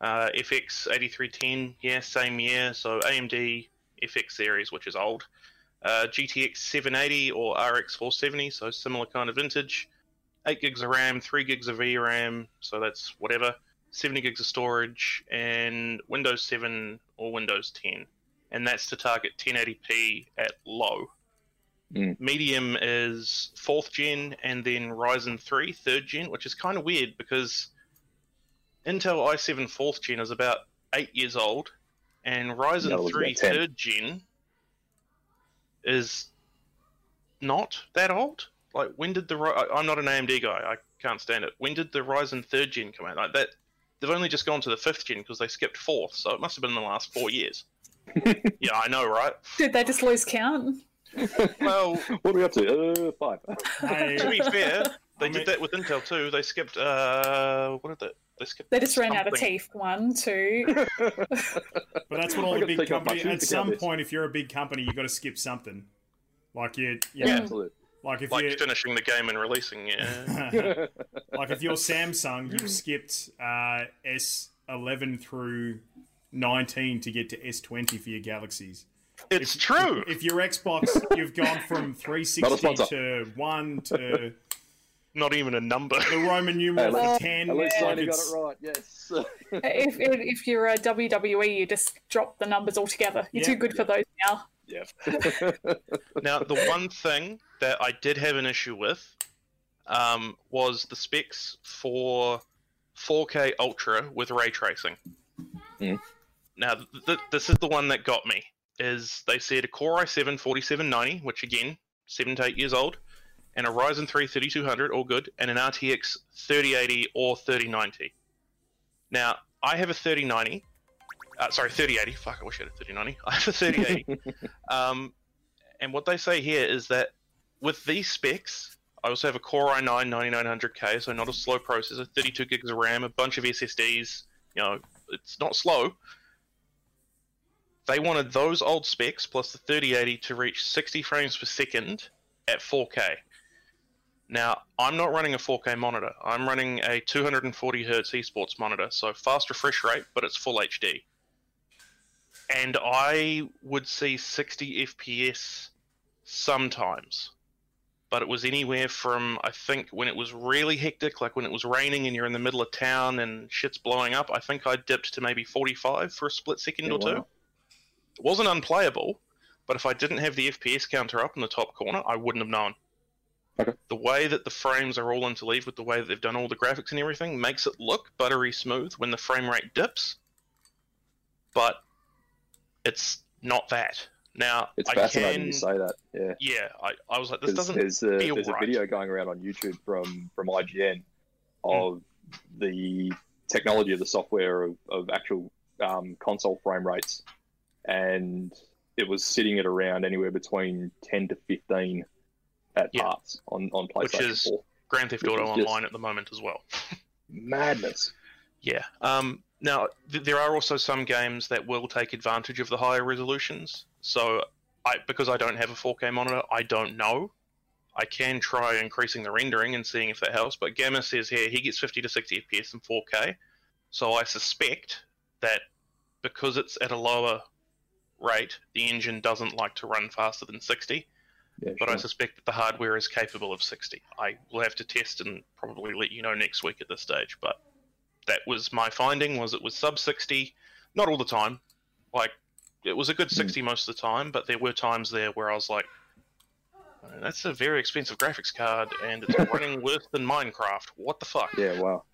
Uh, FX 8310, yeah, same year. So AMD FX series, which is old. Uh, GTX 780 or RX 470, so similar kind of vintage. 8 gigs of RAM, 3 gigs of VRAM, so that's whatever. 70 gigs of storage, and Windows 7 or Windows 10. And that's to target 1080p at low. Medium is fourth gen, and then Ryzen 3 third gen, which is kind of weird because Intel i7 fourth gen is about eight years old, and Ryzen was 3 third gen is not that old. Like, when did the I'm not an AMD guy. I can't stand it. When did the Ryzen third gen come out? Like that, they've only just gone to the fifth gen because they skipped fourth, so it must have been in the last four years. (laughs) yeah, I know, right? Did they just lose count? Well, (laughs) What are we up to? Uh, five. Hey, to be fair, they I mean- did that with Intel too. They skipped. Uh, what did they? They skipped. They just ran out of teeth. One, two. but that's what (laughs) all I the big take off my companies. At some count this. point, if you're a big company, you've got to skip something. Like you, you Yeah. Absolutely. Like if Like you, finishing the game and releasing. Yeah. (laughs) like if you're Samsung, you've skipped uh, S11 through 19 to get to S20 for your Galaxies. It's If- true. If your Xbox, you've gone from (laughs) 360 to one to Not even a number. the Roman numeral Hey, for ten. At least like Sony got it right. Yes. if, if if you're a WWE, you just drop the numbers altogether. You're Yeah. too good for those now. yeah. (laughs) Now, the one thing that I did have an issue with um, was the specs for 4K Ultra with ray tracing. Mm. Now, th- th- this is the one that got me. Is they said a Core i7 4790, which again, seven to eight years old, and a Ryzen 3 3200, all good, and an RTX 3080 or 3090. Now, I have a 3090. Uh, sorry, 3080. Fuck, I wish I had a 3090. (laughs) I have a 3080. (laughs) Um, and what they say here is that with these specs, I also have a Core i9 9900K, so not a slow processor, 32 gigs of RAM, a bunch of SSDs. You know, it's not slow. They wanted those old specs plus the 3080 to reach 60 frames per second at 4K. Now, I'm not running a 4K monitor. I'm running a 240 hertz esports monitor, so fast refresh rate, but it's full HD and I would see 60 FPS sometimes. But it was anywhere from, I think, when it was really hectic, like when it was raining and you're in the middle of town and shit's blowing up, I think I dipped to maybe 45 for a split second Yeah, or two. It wasn't unplayable, but if I didn't have the FPS counter up in the top corner, I wouldn't have known. Okay. The way that the frames are all interleaved with the way that they've done all the graphics and everything makes it look buttery smooth when the frame rate dips, but it's not that. Now, It's I fascinating can, you say that. Yeah. yeah, I, I was like, this doesn't there's a, feel there's a video going around on YouTube from from IGN Hmm. of the technology of the software of, of actual um, console frame rates, and it was sitting at around anywhere between 10 to 15 at Yeah. parts on on PlayStation Which is- 4. Grand Theft Auto Online at the moment as well. (laughs) Madness. Yeah. Um, now, th- there are also some games that will take advantage of the higher resolutions. So, I because I don't have a 4K monitor, I don't know. I can try increasing the rendering and seeing if that helps. But Gamma says here he gets 50 to 60 FPS in 4K. So I suspect that because it's at a lower rate, the engine doesn't like to run faster than 60. Yeah, But I suspect that the hardware is capable of 60. I will have to test and probably let you know next week at this stage. But that was my finding was it was sub 60 not all the time like it was a good 60 most of the time but there were times there where i was like "Uh, that's a very expensive graphics card and it's (laughs) running worse than minecraft what the fuck Yeah, wow.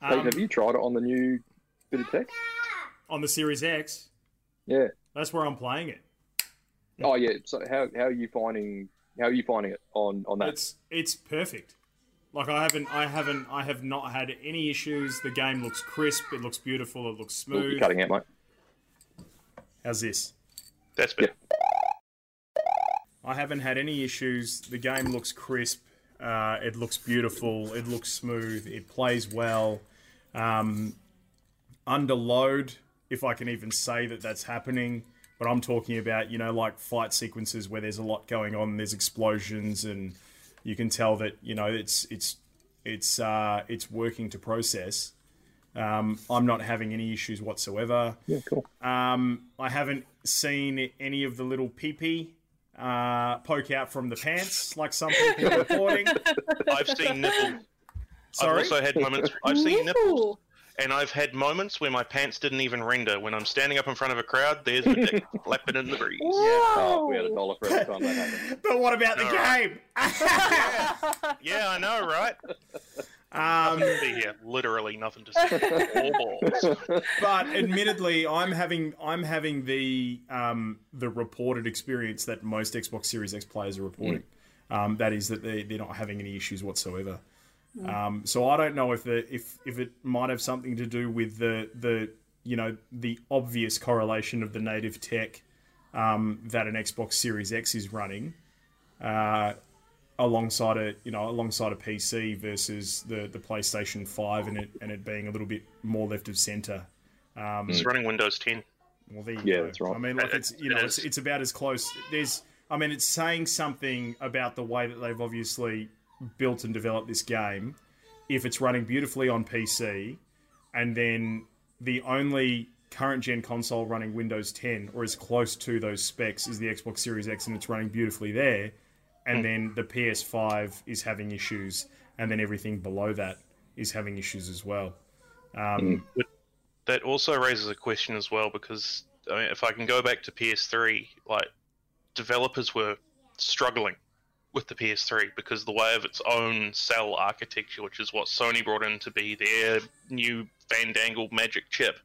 Hey, Um, have you tried it on the new bit of tech? on the Series X, Yeah. that's where I'm playing it. Oh, yeah. So how, how are you finding how are you finding it on on that? It's it's perfect. Like I haven't I haven't I have not had any issues. The game looks crisp. It looks beautiful. It looks Oh, You're smooth. cutting out, mate. How's this? that's better I haven't had any issues. The game looks crisp. Uh, it looks beautiful. It looks smooth. It plays well. Um, under load, if I can even say that that's happening. But I'm talking about, you know, like fight sequences where there's a lot going on. There's explosions, and you can tell that, you know, it's it's it's uh, it's working to process. Um, I'm not having any issues whatsoever. Yeah, cool. Um, I haven't seen any of the little pee-pee uh, poke out from the pants like some people are reporting. i've seen nipples Sorry. i've also had moments i've seen nipples Nipple. And i've had moments where my pants didn't even render when i'm standing up in front of a crowd there's the dick (laughs) flapping in the breeze Oh, we had a dollar for every time that happened. (laughs) but what about the All right. game? (laughs) yeah i know right um, be here literally nothing to say All balls. but admittedly, I'm having I'm having the um, the reported experience that most Xbox Series X players are reporting. Um, that is that they they're not having any issues whatsoever. Um, so I don't know if the if if it might have something to do with the the you know the obvious correlation of the native tech um, that an Xbox Series X is running. Uh, alongside a you know alongside a PC versus the the PlayStation Five and it and it being a little bit more left of center. Um, It's running Windows 10. well, there you Yeah, go. that's right. I mean, like it's you know it's, it's about as close. There's I mean, it's saying something about the way that they've obviously built and developed this game. If it's running beautifully on PC, and then the only current gen console running Windows 10 or as close to those specs is the Xbox Series X and it's running beautifully there. And then the PS5 is having issues, and then everything below that is having issues as well. Um, that also raises a question as well because I mean, if I can go back to PS3, like developers were struggling with the PS3 because the way of its own cell architecture, which is what Sony brought in to be their new Fandangle Magic chip.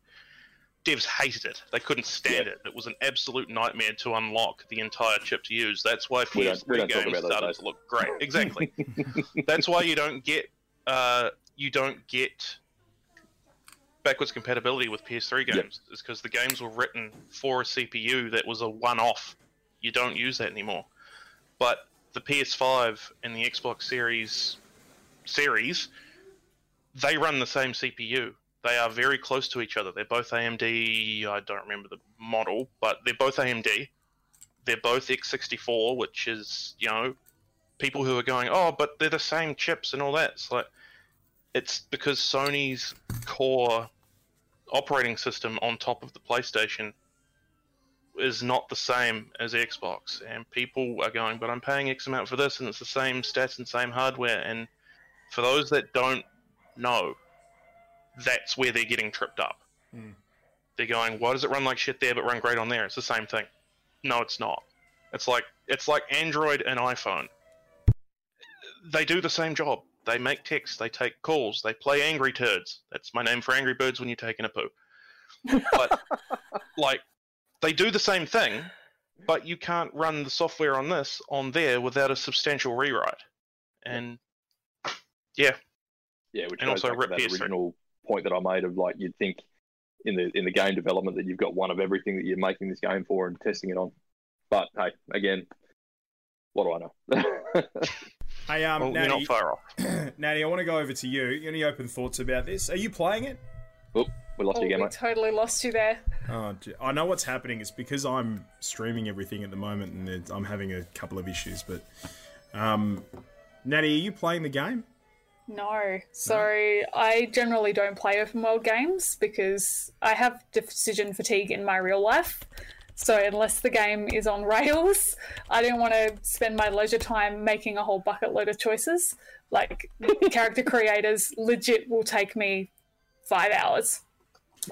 Devs hated it. They couldn't stand Yeah. it. It was an absolute nightmare to unlock the entire chip to use. That's why We don't- we PS3 don't games started days. to look great. (laughs) Exactly. That's why you don't get uh, you don't get backwards compatibility with PS3 Yep. games. Is because the games were written for a CPU that was a one-off. You don't use that anymore. But the PS5 and the Xbox Series series, they run the same CPU. They are very close to each other. They're both AMD. I don't remember the model, but they're both AMD. They're both x64, which is you know people who are going, oh, but they're the same chips and all that. It's like it's because Sony's core operating system on top of the PlayStation is not the same as Xbox, and people are going, but I'm paying X amount for this, and it's the same stats and same hardware. And for those that don't know, that's where they're getting tripped up. Hmm. They're going, why does it run like shit there but run great on there? It's the same thing. No, it's not. It's like it's like Android and iPhone. They do the same job. They make texts. they take calls, they play angry turds. That's my name for angry birds when you're taking a poo. But (laughs) like they do the same thing, but you can't run the software on this on there without a substantial rewrite. And yeah, Yeah, which And goes also back to that original point that I made of like you'd think in the in the game development that you've got one of everything that you're making this game for and testing it on. But hey, again, what do I know? (laughs) hey, um, well, you're Natty, not far off. (clears throat) Natty, I want to go over to you. Any open thoughts about this? Are you playing it? oh, we lost Oh, you again, we mate. totally lost you there. Oh, I know what's happening. It's because I'm streaming everything at the moment, and I'm having a couple of issues. But, um, Natty, are you playing the game? No. So I generally don't play open world games because I have decision fatigue in my real life. So unless the game is on (laughs) rails, I don't want to spend my leisure time making a whole bucket load of choices. Like (laughs) character creators legit will take me five hours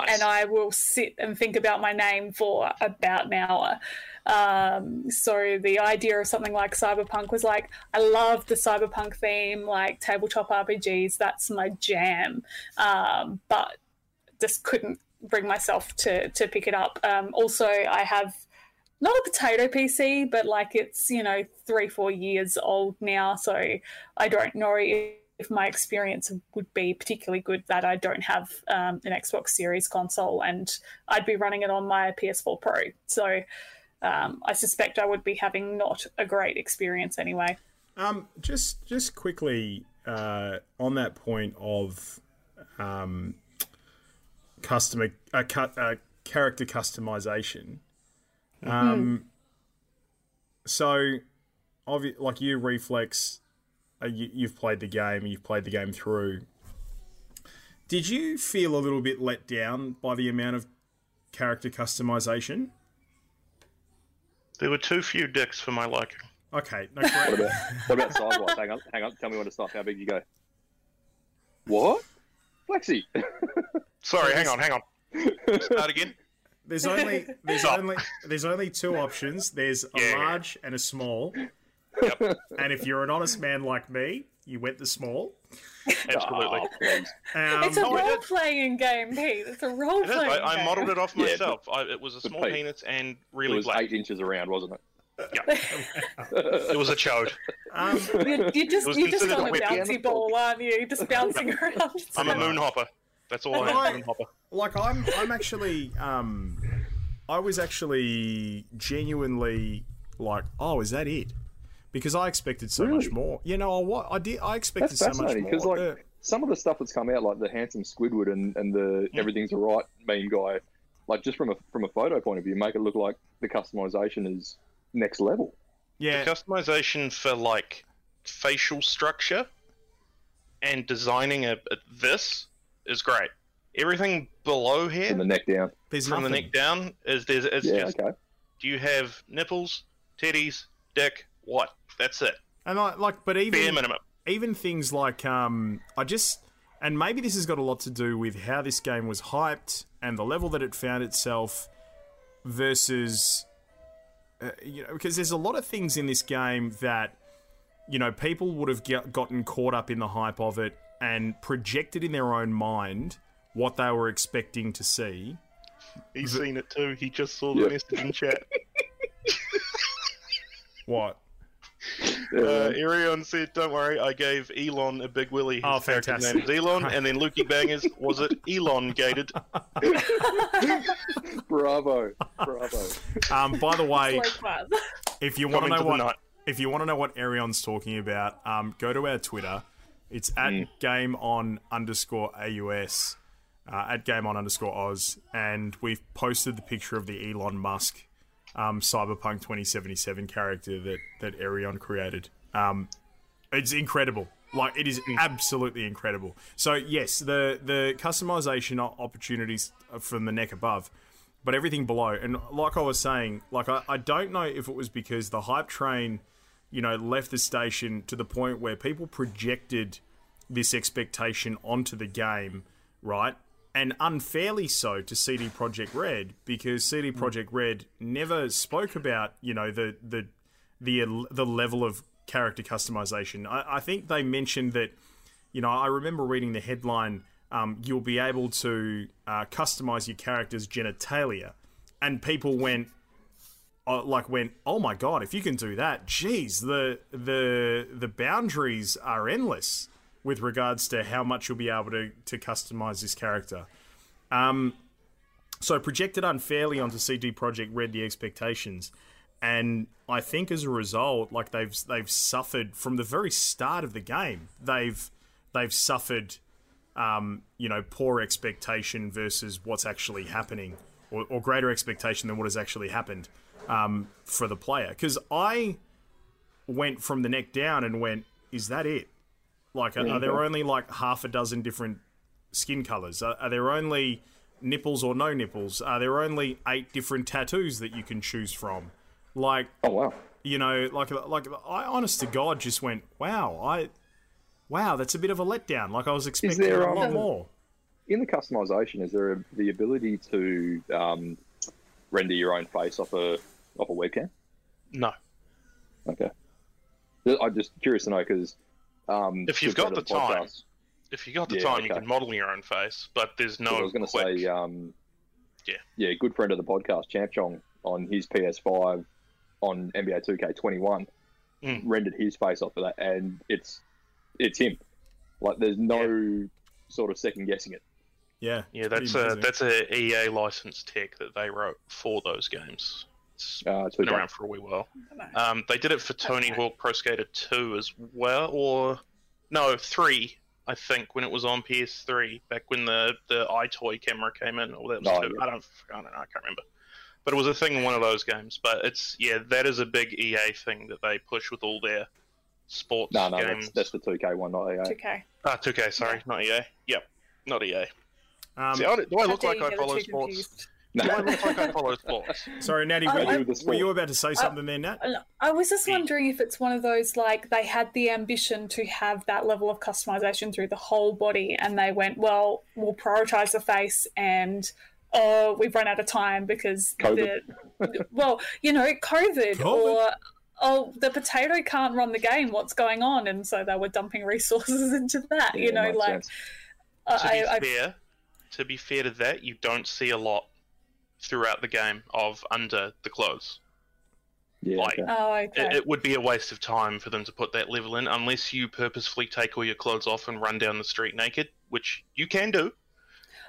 and I will sit and think about my name for about an hour. Um, so the idea of something like cyberpunk was like, I love the cyberpunk theme, like tabletop RPGs. That's my jam. Um, but just couldn't bring myself to to pick it up. Um, also, I have not a potato PC, but like it's you know three four years old now, so I don't know if, if my experience would be particularly good that I don't have um, an Xbox Series console and I'd be running it on my PS4 Pro. So um, I suspect I would be having not a great experience anyway. Um, just just quickly uh, on that point of um, customer uh, cut uh, character customization. Um, so, obvi- like you, Reflex, Uh, you, you've played the game. You've played the game through. Did you feel a little bit let down by the amount of character customization? There were too few dicks for my liking. Okay, no, What about what about (laughs) size? Hang on, hang on. Tell me when to stop. How big you go? What? Flexi. Sorry, hang on, hang on. Start again. There's only there's Stop. only there's only two options. There's a Yeah. large and a small. Yep, (laughs) And if you're an honest man like me, you went the small. absolutely. Oh. Um, it's a oh, role playing game, Pete. It's a role It is. playing I, I modelled it off Yeah, myself. I, it was a small Pete, penis and It really was black. eight inches around, wasn't it? Yeah. (laughs) It was a chode. um, You're, you're just you're just on a a bouncy ball, aren't you? Just (laughs) bouncing around. I'm a moon hopper. That's all I Right. am. Moon hopper. like I'm I'm actually um I was actually genuinely like, oh, is that it? Because I expected so much more. You know what I did I expected That's so much fascinating more. because, like, The- some of the stuff that's come out, like the handsome Squidward and, and the mm. everything's alright meme guy, like just from a from a photo point of view, make it look like the customization is next level. yeah, Customization for like facial structure and designing a, a this is great. Everything below here, From the neck down. There's from the neck down, is there's it's Yeah, just okay. do you have nipples, titties, dick, what? That's it. And like, like, but even Bare minimum. even things like um, I just and maybe this has got a lot to do with how this game was hyped and the level that it found itself versus uh, you know because there's a lot of things in this game that you know people would have get, gotten caught up in the hype of it and projected in their own mind what they were expecting to see He's seen it too. He just saw the Yeah. message in chat. (laughs) what Uh, Arion said, "Don't worry, I gave Elon a big willy. His Oh, fantastic. name is Elon." (laughs) And then Lukey Bangers was it Elon gated? (laughs) Bravo. Bravo. um, by the way if you want to know what night. if you want to know what Arion's talking about, um, go to our Twitter. It's at game on underscore aus, uh, at game on underscore oz, and we've posted the picture of the Elon Musk um, Cyberpunk 2077 character that that Arion created. Um, it's incredible. Like it is absolutely incredible. So yes, the the customization opportunities from the neck above, but everything below. And like I was saying, like I, I don't know if it was because the hype train, you know, left the station to the point where people projected this expectation onto the game, right? And unfairly so to CD Projekt Red because CD Projekt Red never spoke about, you know, the the the the level of character customization. I, I think they mentioned that, you know, I remember reading the headline. Um, you'll be able to uh, customize your character's genitalia, and people went, uh, like went, oh my god, if you can do that, geez, the the the boundaries are endless with regards to how much you'll be able to to customize this character. Um, so projected unfairly onto CD Projekt Red the expectations, and I think as a result, like they've they've suffered from the very start of the game. They've they've suffered, um, you know, poor expectation versus what's actually happening, or, or greater expectation than what has actually happened um, for the player. Because I went from the neck down and went, "Is that it? Like, are, are there only like half a dozen different skin colors? Are, are there only nipples or no nipples? Are there only eight different tattoos that you can choose from? Like, Oh wow. you know, like like I honest to God just went, wow, I wow, that's a bit of a letdown. Like I was expecting there, a lot um, more. In the customization, is there a, the ability to um, render your own face off a off a webcam? No. Okay. I'm just curious to know because um, If you've got friend of the time. podcast- If you got the Yeah, time, you can model your own face, but there's no. I was going to say, um, Yeah. yeah, good friend of the podcast, Champ Chong, on his PS5 on NBA 2K21, Mm. rendered his face off of that, and it's it's him. Like, there's no sort of second guessing it. Yeah, yeah, that's a amazing. that's a EA licensed tech that they wrote for those games. It's Uh, it's been okay. around for a wee while. Um, they did it for Tony Hawk Pro Skater 2 as well, or no, 3, I think, when it was on PS3, back when the, the EyeToy camera came in, or that was Oh, 2. yeah. I, don't, I don't know, I can't remember. But it was a thing in one of those games. But it's, yeah, that is a big EA thing that they push with all their sports No, no, games. that's, that's the 2K one, not EA. 2K. Ah, 2K, sorry, not EA. Yep, not EA. Um, See, I, do I look How like I you get the follow sports? confused. No. Do I look like I follow (laughs) sports? sorry, Natty, were, I- you, the were you about to say something there, Nat? I was just wondering if it's one of those like they had the ambition to have that level of customization through the whole body, and they went, "Well, we'll prioritize the face," and oh, we've run out of time because COVID. the (laughs) well, you know, COVID, COVID? or oh, the potato can't run the game. What's going on? And so they were dumping resources (laughs) into that. Yeah, you know, like sense. to be I, I, fair, to be fair to that, you don't see a lot throughout the game of under the clothes. Yeah, like- okay. oh, It, okay. it would be a waste of time for them to put that level in unless you purposefully take all your clothes off and run down the street naked, which you can do.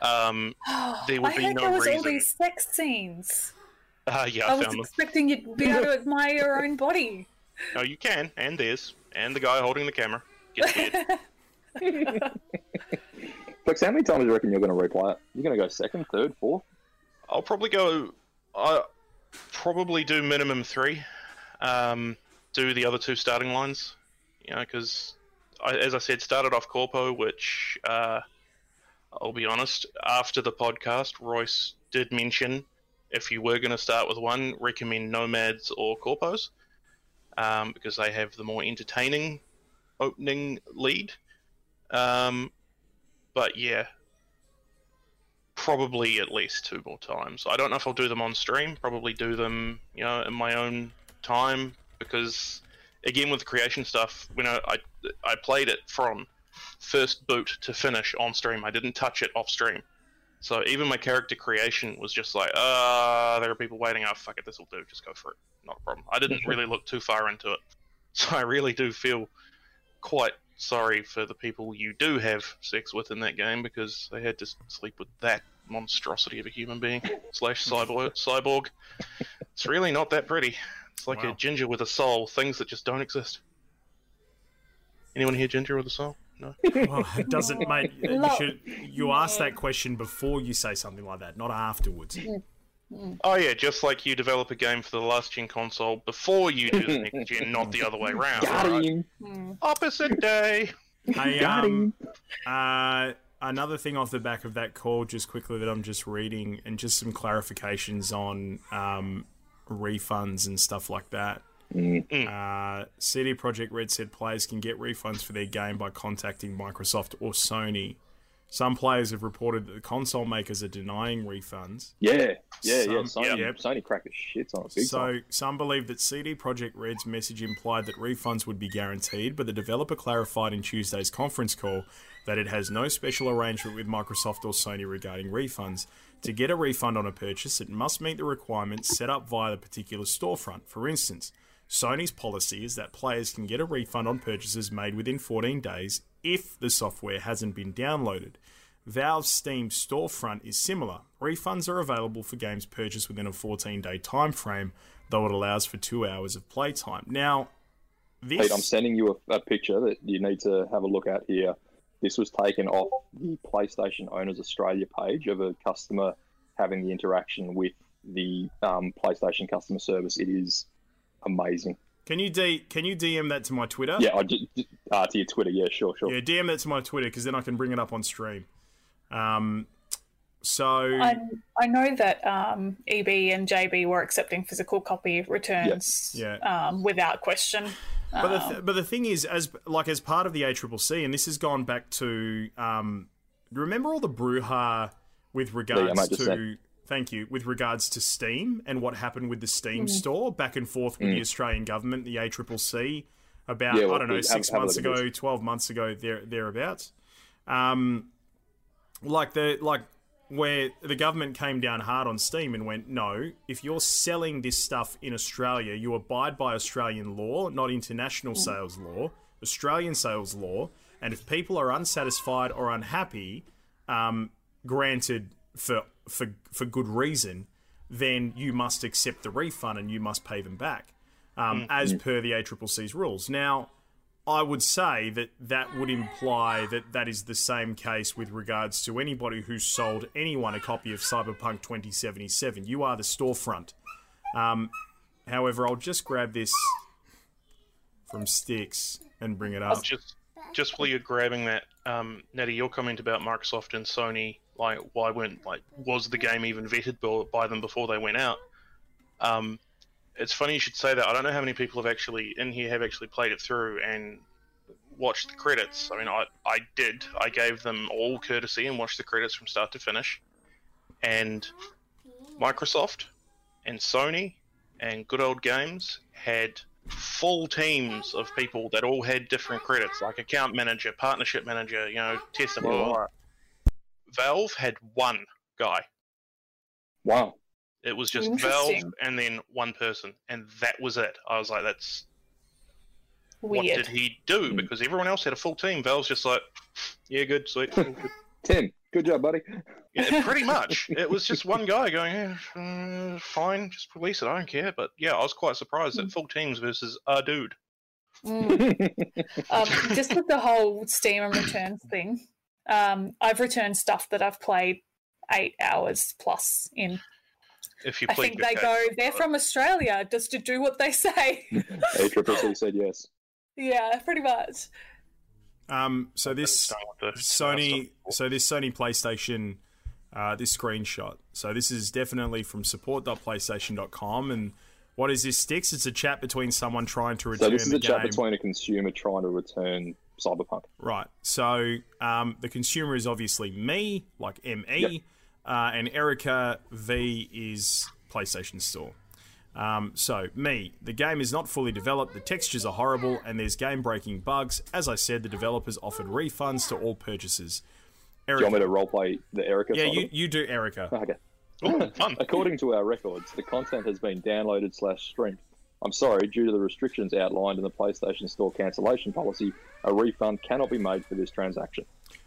Um, (gasps) there would I be heard no there was all these sex scenes. uh, (laughs) yeah, I I was them. expecting you'd be able to (laughs) admire your own body. No, you can, and there's, and the guy holding the camera. Gets weird. Flex, how many times do you reckon you're going to replay it? You're going to go second, third, fourth? I'll probably go. I probably do minimum three. Um, do the other two starting lines. You know, because as I said, started off Corpo, which uh, I'll be honest. After the podcast, Royce did mention if you were going to start with one, recommend Nomads or Corpos um, because they have the more entertaining opening lead. Um, but yeah, probably at least two more times. I don't know if I'll do them on stream. Probably do them, you know, in my own time because, again, with the creation stuff, you know, I I played it from first boot to finish on stream. I didn't touch it off stream. So even my character creation was just like, uh, there are people waiting. Oh, fuck it, this will do. Just go for it. Not a problem. I didn't really look too far into it. (laughs) So I really do feel quite sorry for the people you do have sex with in that game because they had to sleep with that monstrosity of a human being (laughs) slash cyborg. cyborg. It's really not that pretty. It's like Wow. a ginger with a soul. Things that just don't exist. Anyone here ginger with a soul? No. (laughs) Well, it doesn't, mate. (laughs) You should you ask that question before you say something like that, not afterwards. Oh yeah, just like you develop a game for the last gen console before you do the next gen, not the other way around. Got right? him. Hmm. Opposite day. (laughs) Hey, Got um, him. uh, another thing off the back of that call, just quickly that I'm just reading, and just some clarifications on um, refunds and stuff like that. Uh, CD Projekt Red said players can get refunds for their game by contacting Microsoft or Sony. Some players have reported that the console makers are denying refunds. Yeah, yeah, Some- yeah. Sony, yep. Sony cracked the shits on it big So time. some believe that CD Projekt Red's message implied that refunds would be guaranteed, but the developer clarified in Tuesday's conference call that it has no special arrangement with Microsoft or Sony regarding refunds. To get a refund on a purchase, it must meet the requirements set up via the particular storefront. For instance, Sony's policy is that players can get a refund on purchases made within 14 days if the software hasn't been downloaded. Valve's Steam storefront is similar. Refunds are available for games purchased within a 14 day time frame, though it allows for two hours of playtime. Now, this Pete, I'm sending you a, a picture that you need to have a look at here. This was taken off the PlayStation Owners Australia page of a customer having the interaction with the um, PlayStation customer service. It is amazing. Can you D, can you DM that to my Twitter? Yeah, I just, uh, to your Twitter. Yeah, sure, sure. Yeah, DM that to my Twitter because then I can bring it up on stream. Um, so I, I know that um, EB and JB were accepting physical copy returns Yeah. Um, without question. But the, Um, th- but the thing is, as like as part of the ACCC, and this has gone back to, um, remember all the brouhaha with regards might just to, say- thank you, with regards to Steam and what happened with the Steam store back and forth with the Australian government, the ACCC, about Yeah, I don't know six months ago, twelve months ago, there thereabouts. Um, like the like where the government came down hard on Steam and went, no, if you're selling this stuff in Australia, you abide by Australian law, not international sales law, Australian sales law. And if people are unsatisfied or unhappy, um, granted for for for good reason, then you must accept the refund and you must pay them back, um, as per the ACCC's rules. Now, I would say that that would imply that that is the same case with regards to anybody who's sold anyone a copy of Cyberpunk 2077. You are the storefront. Um, however, I'll just grab this from Sticks and bring it up. Just, just while you're grabbing that, um, Natty, your comment about Microsoft and Sony, like why weren't like was the game even vetted by, by them before they went out? Um, it's funny you should say that. I don't know how many people have actually in here have actually played it through and watched the credits. I mean, I I did. I gave them all courtesy and watched the credits from start to finish. And Microsoft and Sony and Good Old Games had full teams of people that all had different credits, like account manager, partnership manager, you know, tester, blah, blah, blah. Valve had one guy. Wow. It was just Valve and then one person, and that was it. I was like, that's what did he do? Hmm. Because everyone else had a full team. Valve's just like, yeah, good, sweet. all (laughs) good." Tim, good job, buddy. Yeah, (laughs) pretty much. It was just one guy going, yeah, uh, fine, just release it. I don't care. But yeah, I was quite surprised Hmm. that full teams versus a dude. Mm. (laughs) um, just with the whole Steam and returns thing, um, I've returned stuff that I've played eight hours plus in. If you I think the they go, they're from Australia, just to do what they say. (laughs) ACCC said yes. yeah, pretty much. Um, so this Going with the Sony, so this Sony PlayStation, uh, this screenshot. So this is definitely from support.playstation.com. And what is this, Sticks? It's a chat between someone trying to return So this is the a chat between a consumer trying to return Cyberpunk. Right. So um, the consumer is obviously me, like ME, Yep. uh, and Erica V is PlayStation Store. Um, so, me, the game is not fully developed, the textures are horrible, and there's game breaking bugs. As I said, the developers offered refunds to all purchasers. Do you want me Erica, to roleplay the Erica? yeah, you, you do, Erica. (laughs) Okay. Ooh, fun. According to our records, the content has been downloaded slash streamed. I'm sorry, due to the restrictions outlined in the PlayStation Store cancellation policy, a refund cannot be made for this transaction.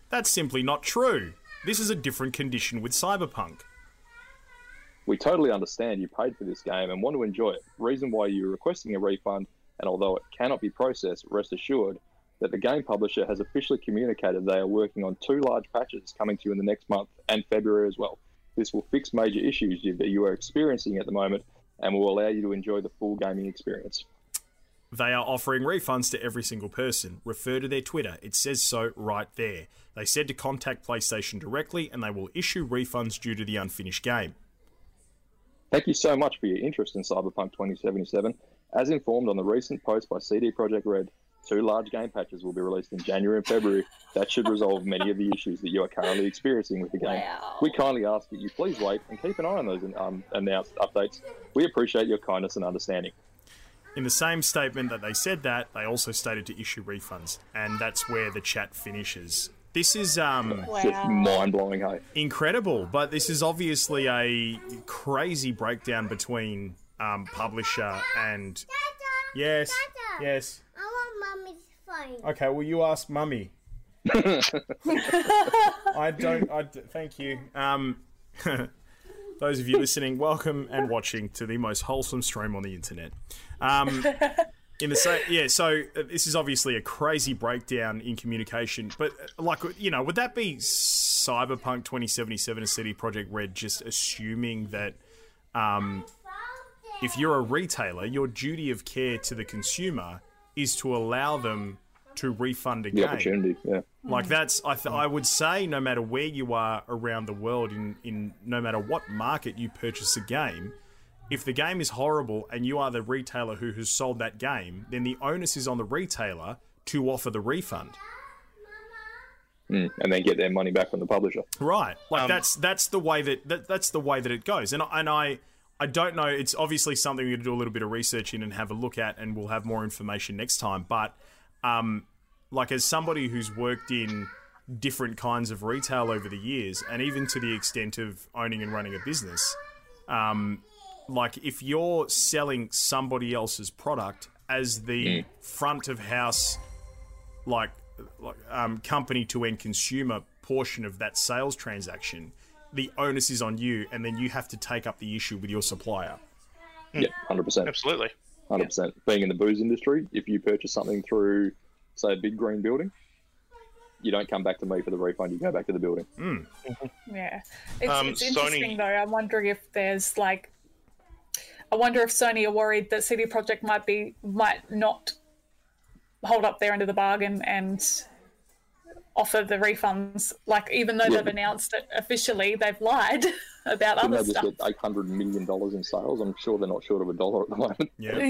That's simply not true. This is a different condition with Cyberpunk. We totally understand you paid for this game and want to enjoy it. Reason why you're requesting a refund, and although it cannot be processed, rest assured that the game publisher has officially communicated they are working on two large patches coming to you in the next month and February as well. This will fix major issues that you are experiencing at the moment and will allow you to enjoy the full gaming experience. They are offering refunds to every single person. Refer to their Twitter. It says so right there. They said to contact PlayStation directly and they will issue refunds due to the unfinished game. Thank you so much for your interest in Cyberpunk 2077. As informed on the recent post by CD Projekt Red, two large game patches will be released in January and February. That should resolve many of the issues that you are currently experiencing with the game. Wow. We kindly ask that you please wait and keep an eye on those um, announced updates. We appreciate your kindness and understanding. In the same statement that they said that, they also stated to issue refunds, and that's where the chat finishes. This is um, It's just mind blowing, hey. incredible, but this is obviously a crazy breakdown between um, publisher and. Yes, yes. I want mommy's phone. Okay, well, you ask mummy. (laughs) I don't. I d- thank you. Um, (laughs) those of you listening, welcome and watching to the most wholesome stream on the internet. Um, in the same, yeah. So uh, this is obviously a crazy breakdown in communication, but uh, like you know, would that be Cyberpunk 2077 a CD Projekt Red just assuming that? Um, if you're a retailer, your duty of care to the consumer is to allow them to refund a The game. opportunity, yeah. Like that's I th- I would say no matter where you are around the world in in no matter what market you purchase a game, if the game is horrible and you are the retailer who has sold that game, then the onus is on the retailer to offer the refund. Mm, and then get their money back from the publisher. Right. Like Um, that's that's the way that, that that's the way that it goes. And I- and I I don't know. It's obviously something we're going to do a little bit of research in and have a look at, and we'll have more information next time. But um, like as somebody who's worked in different kinds of retail over the years, and even to the extent of owning and running a business, um, like if you're selling somebody else's product as the front of house like like um, company to end consumer portion of that sales transaction, the onus is on you, and then you have to take up the issue with your supplier. Hmm. Yeah, 100%. Absolutely. 100%. Being in the booze industry, if you purchase something through, say, a big green building, you don't come back to me for the refund, you go back to the building. Hmm. Mm-hmm. Yeah, it's, Um, it's interesting Sony- though. I'm wondering if there's like, I wonder if Sony are worried that CD Projekt might be might not hold up their end of the bargain and offer the refunds. Like even though Yeah. they've announced it officially, they've lied (laughs) about Didn't other they just stuff. $800 million in sales? I'm sure they're not short of a dollar at the moment. Yeah. (laughs)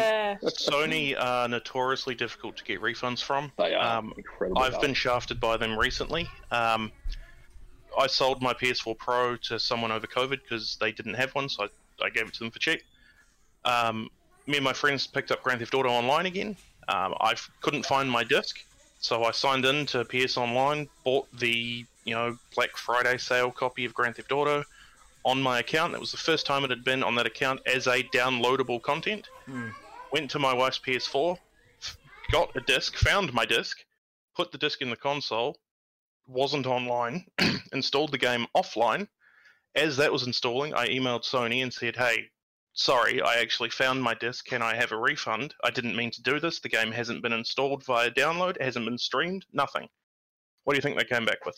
Yeah, Sony are notoriously difficult to get refunds from. They are Um, incredible. I've been shafted by them recently. Um, I sold my PS4 Pro to someone over COVID because they didn't have one, so I, I gave it to them for cheap. Um, me and my friends picked up Grand Theft Auto Online again. Um, I couldn't find my disc, so I signed in to PS Online, bought the you know Black Friday sale copy of Grand Theft Auto on my account. That was the first time it had been on that account as a downloadable content. Hmm. Went to my wife's PS4, got a disc, found my disc, put the disc in the console, wasn't online, (clears throat) installed the game offline. As that was installing, I emailed Sony and said, "Hey, sorry, I actually found my disc. Can I have a refund? I didn't mean to do this. The game hasn't been installed via download, it hasn't been streamed, nothing." What do you think they came back with?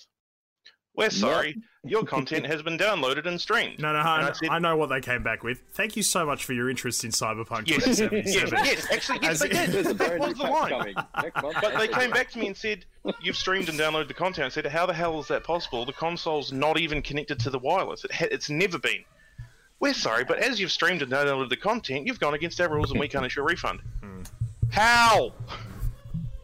We're sorry, your content (laughs) has been downloaded and streamed. No, no, I, I said- I know what they came back with. Thank you so much for your interest in Cyberpunk Yes, 2077. yes, yes, actually, yes, As they did. That was the line. coming next month. But they came back to me and said, "You've streamed and downloaded the content." I said, "How the hell is that possible? The console's not even connected to the wireless. It ha- it's never been." We're sorry, but as you've streamed and downloaded the content, you've gone against our rules, and we can't issue a refund. Hmm. How?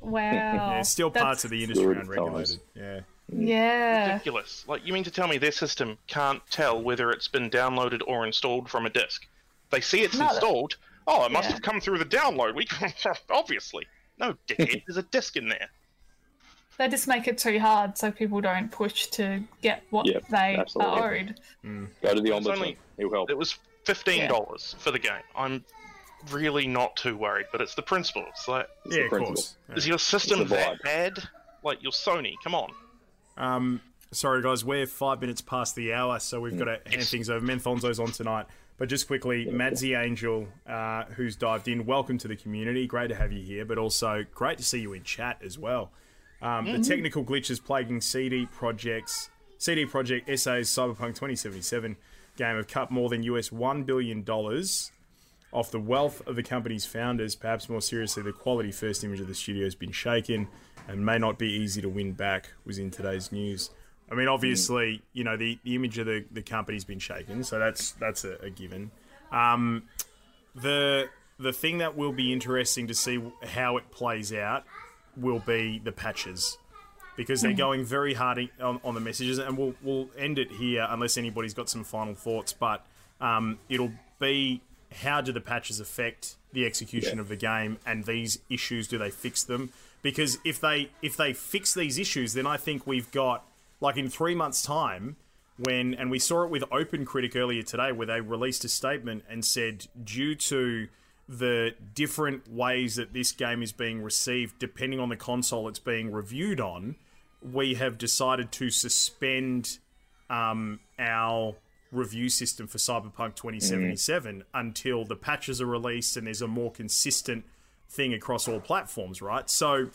Wow. Yeah, still That's- parts of the industry Good unregulated. Yeah. Yeah. Ridiculous. Like, you mean to tell me their system can't tell whether it's been downloaded or installed from a disk? They see it's No, that- installed. Oh, it must Yeah. have come through the download. We (laughs) obviously. No, dickhead. There's a disk in there. They just make it too hard so people don't push to get what Yep, they absolutely. are owed. Go to the ombudsman. only- He'll help. It was fifteen dollars for the game. I'm really not too worried, but it's the principle. It's like, It's yeah, the of principle. course. Yeah. is your system that bad? Like your Sony? Come on. Um, sorry, guys, we're five minutes past the hour, so we've got to hand Yes. things over. Menthonzo's on tonight. But just quickly, Madsy Angel, uh, who's dived in, welcome to the community. Great to have you here, but also great to see you in chat as well. Um, The technical glitches plaguing CD projects, CD Projekt SA's Cyberpunk 2077 game have cut more than US $1 billion off the wealth of the company's founders. Perhaps more seriously, the quality first image of the studio has been shaken and may not be easy to win back, was in today's news. I mean, obviously, you know, the, the image of the, the company's been shaken, so that's that's a, a given. Um, the the thing that will be interesting to see how it plays out will be the patches because they're going very hard on, on the messages, and we'll we'll end it here unless anybody's got some final thoughts. But um, it'll be how do the patches affect the execution Yeah. of the game, and these issues do they fix them? Because if they if they fix these issues, then I think we've got like in three months' time. When and we saw it with OpenCritic earlier today, where they released a statement and said, due to the different ways that this game is being received, depending on the console it's being reviewed on, we have decided to suspend um, our review system for Cyberpunk 2077 until the patches are released and there's a more consistent thing across all platforms, right? So,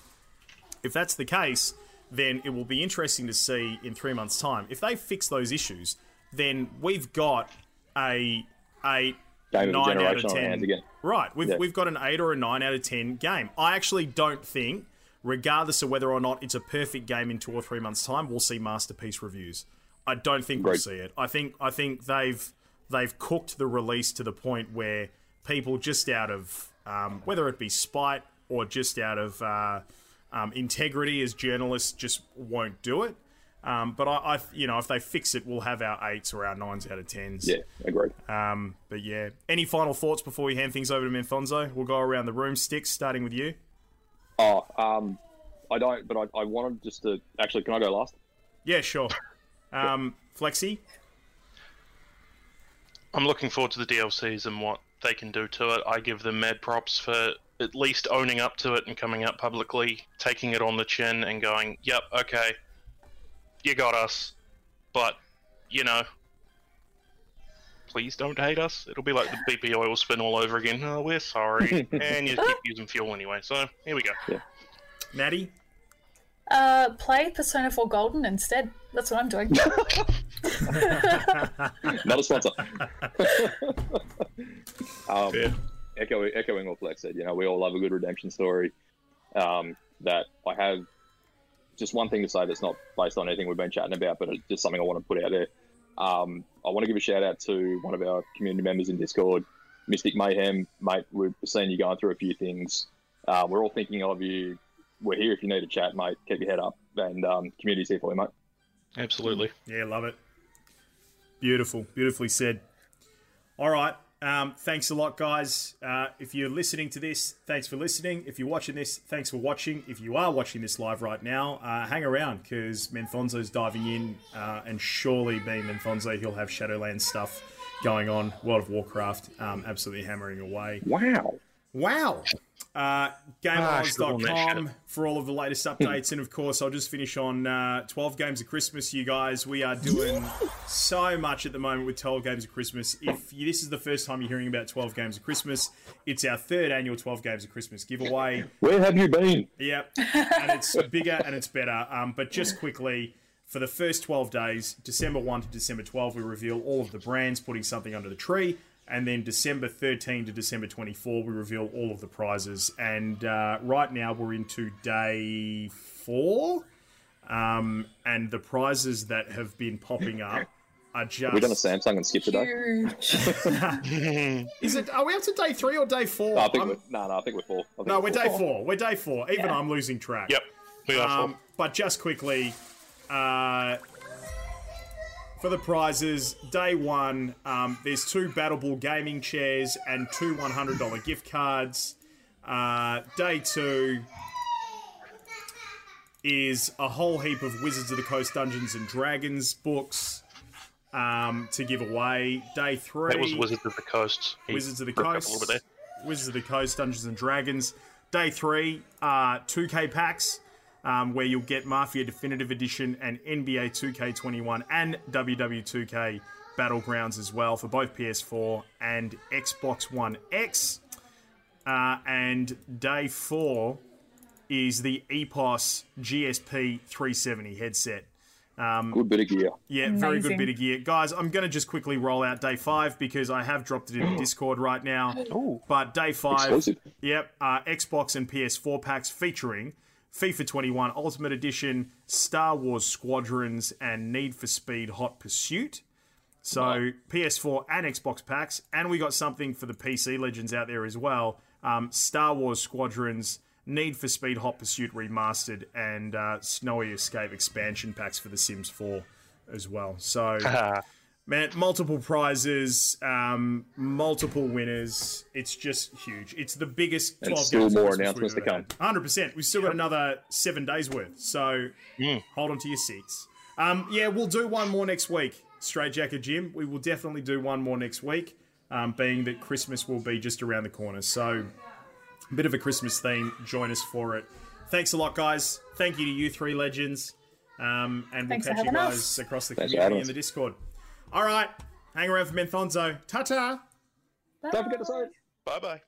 if that's the case, then it will be interesting to see in three months' time if they fix those issues. Then we've got a a Game of nine out of ten. hands again. Right, we've Yeah. we've got an eight or a nine out of ten game. I actually don't think, regardless of whether or not it's a perfect game in two or three months' time, we'll see masterpiece reviews. I don't think we'll see it. I think I think they've they've cooked the release to the point where people just out of um, whether it be spite or just out of uh, um, integrity as journalists just won't do it. Um, but I, I, you know, if they fix it, we'll have our eights or our nines out of tens. Yeah, agreed. Um, but yeah, any final thoughts before we hand things over to Menfonzo? We'll go around the room. Sticks, starting with you. Oh, um, I don't, but I, I wanted just to actually. Can I go last? Yeah, sure. Um, Flexi. I'm looking forward to the DLCs and what they can do to it. I give them mad props for at least owning up to it and coming out publicly, taking it on the chin and going, "Yep, okay, you got us," but you know, please don't hate us. It'll be like the BP oil spin all over again. Oh, we're sorry, (laughs) and you keep using fuel anyway. So here we go. Maddie. Uh, play Persona 4 Golden instead. That's what I'm doing. (laughs) (laughs) Not a sponsor. um, Fair. echoing, echoing what Flex said, you know, we all love a good redemption story. Um, that I have just one thing to say that's not based on anything we've been chatting about, but it's just something I want to put out there. Um, I want to give a shout out to one of our community members in Discord, Mystic Mayhem, mate. We've seen you going through a few things. Uh, we're all thinking of you. We're here if you need a chat, mate. Keep your head up, and um, community's here for you, mate. Absolutely. Yeah, love it. Beautiful, beautifully said. All right. Um, thanks a lot, guys. Uh, if you're listening to this, thanks for listening. If you're watching this, thanks for watching. If you are watching this live right now, uh, hang around because Menfonzo's diving in, uh, and surely being Menfonzo, he'll have Shadowlands stuff going on. World of Warcraft, um, absolutely hammering away. Wow. Wow. Uh, Ah, I should've worn that GameOz.com shit. for all of the latest updates. and of course, I'll just finish on uh, 12 Games of Christmas, you guys. We are doing so much at the moment with 12 Games of Christmas. If you, this is the first time you're hearing about 12 Games of Christmas, it's our third annual 12 Games of Christmas giveaway. Where have you been? Yep, and it's bigger and it's better. Um, but just quickly, for the first 12 days, December 1 to December 12, we reveal all of the brands putting something under the tree. And then December 13 to December 24, we reveal all of the prizes. And uh, right now, we're into day four. Um, and the prizes that have been popping up (laughs) are just. we done a Samsung and skip today. Huge. (laughs) Is it? Are we up to day three or day four? No, I think we're, no, no, I think we're four. I think no, we're day four. four. We're day four. Even Yeah. I'm losing track. Yep. We are Um, but just quickly, uh, for the prizes, day one, um, there's two BattleBull gaming chairs and two $100 gift cards. Uh, day two is a whole heap of Wizards of the Coast Dungeons and Dragons books um, to give away. Day three. That was Wizards of the Coast. He Wizards of the Coast. Wizards of the Coast, Dungeons and Dragons. Day three, uh, 2K packs, um, where you'll get Mafia Definitive Edition and NBA 2K21 and WWE 2K Battlegrounds as well for both PS4 and Xbox One X. Uh, and day four is the EPOS GSP 370 headset. Good bit of gear. Yeah, very good bit of gear. Guys, I'm going to just quickly roll out day five because I have dropped it in the (gasps) Discord right now. But day five, Exclusive. yep, uh, Xbox and PS4 packs featuring FIFA 21 Ultimate Edition, Star Wars Squadrons, and Need for Speed Hot Pursuit. So PS4 and Xbox packs, and we got something for the PC legends out there as well. Um, Star Wars Squadrons, Need for Speed Hot Pursuit remastered, and uh, Snowy Escape expansion packs for The Sims 4 as well. So (laughs) man, multiple prizes, um, multiple winners. It's just huge. It's the biggest And 12 still more Christmas announcements to come. 100%. We've still got another seven days worth. So hold on to your seats. Um, yeah, we'll do one more next week. Straight Jacket Jim. We will definitely do one more next week, um, being that Christmas will be just around the corner. So, a bit of a Christmas theme. Join us for it. Thanks a lot, guys. Thank you to you three legends. Um, and we'll Thanks catch you guys us. across the Thanks community in the Discord. All right. Hang around for Menthonzo. Ta ta. Don't forget to say. Bye bye.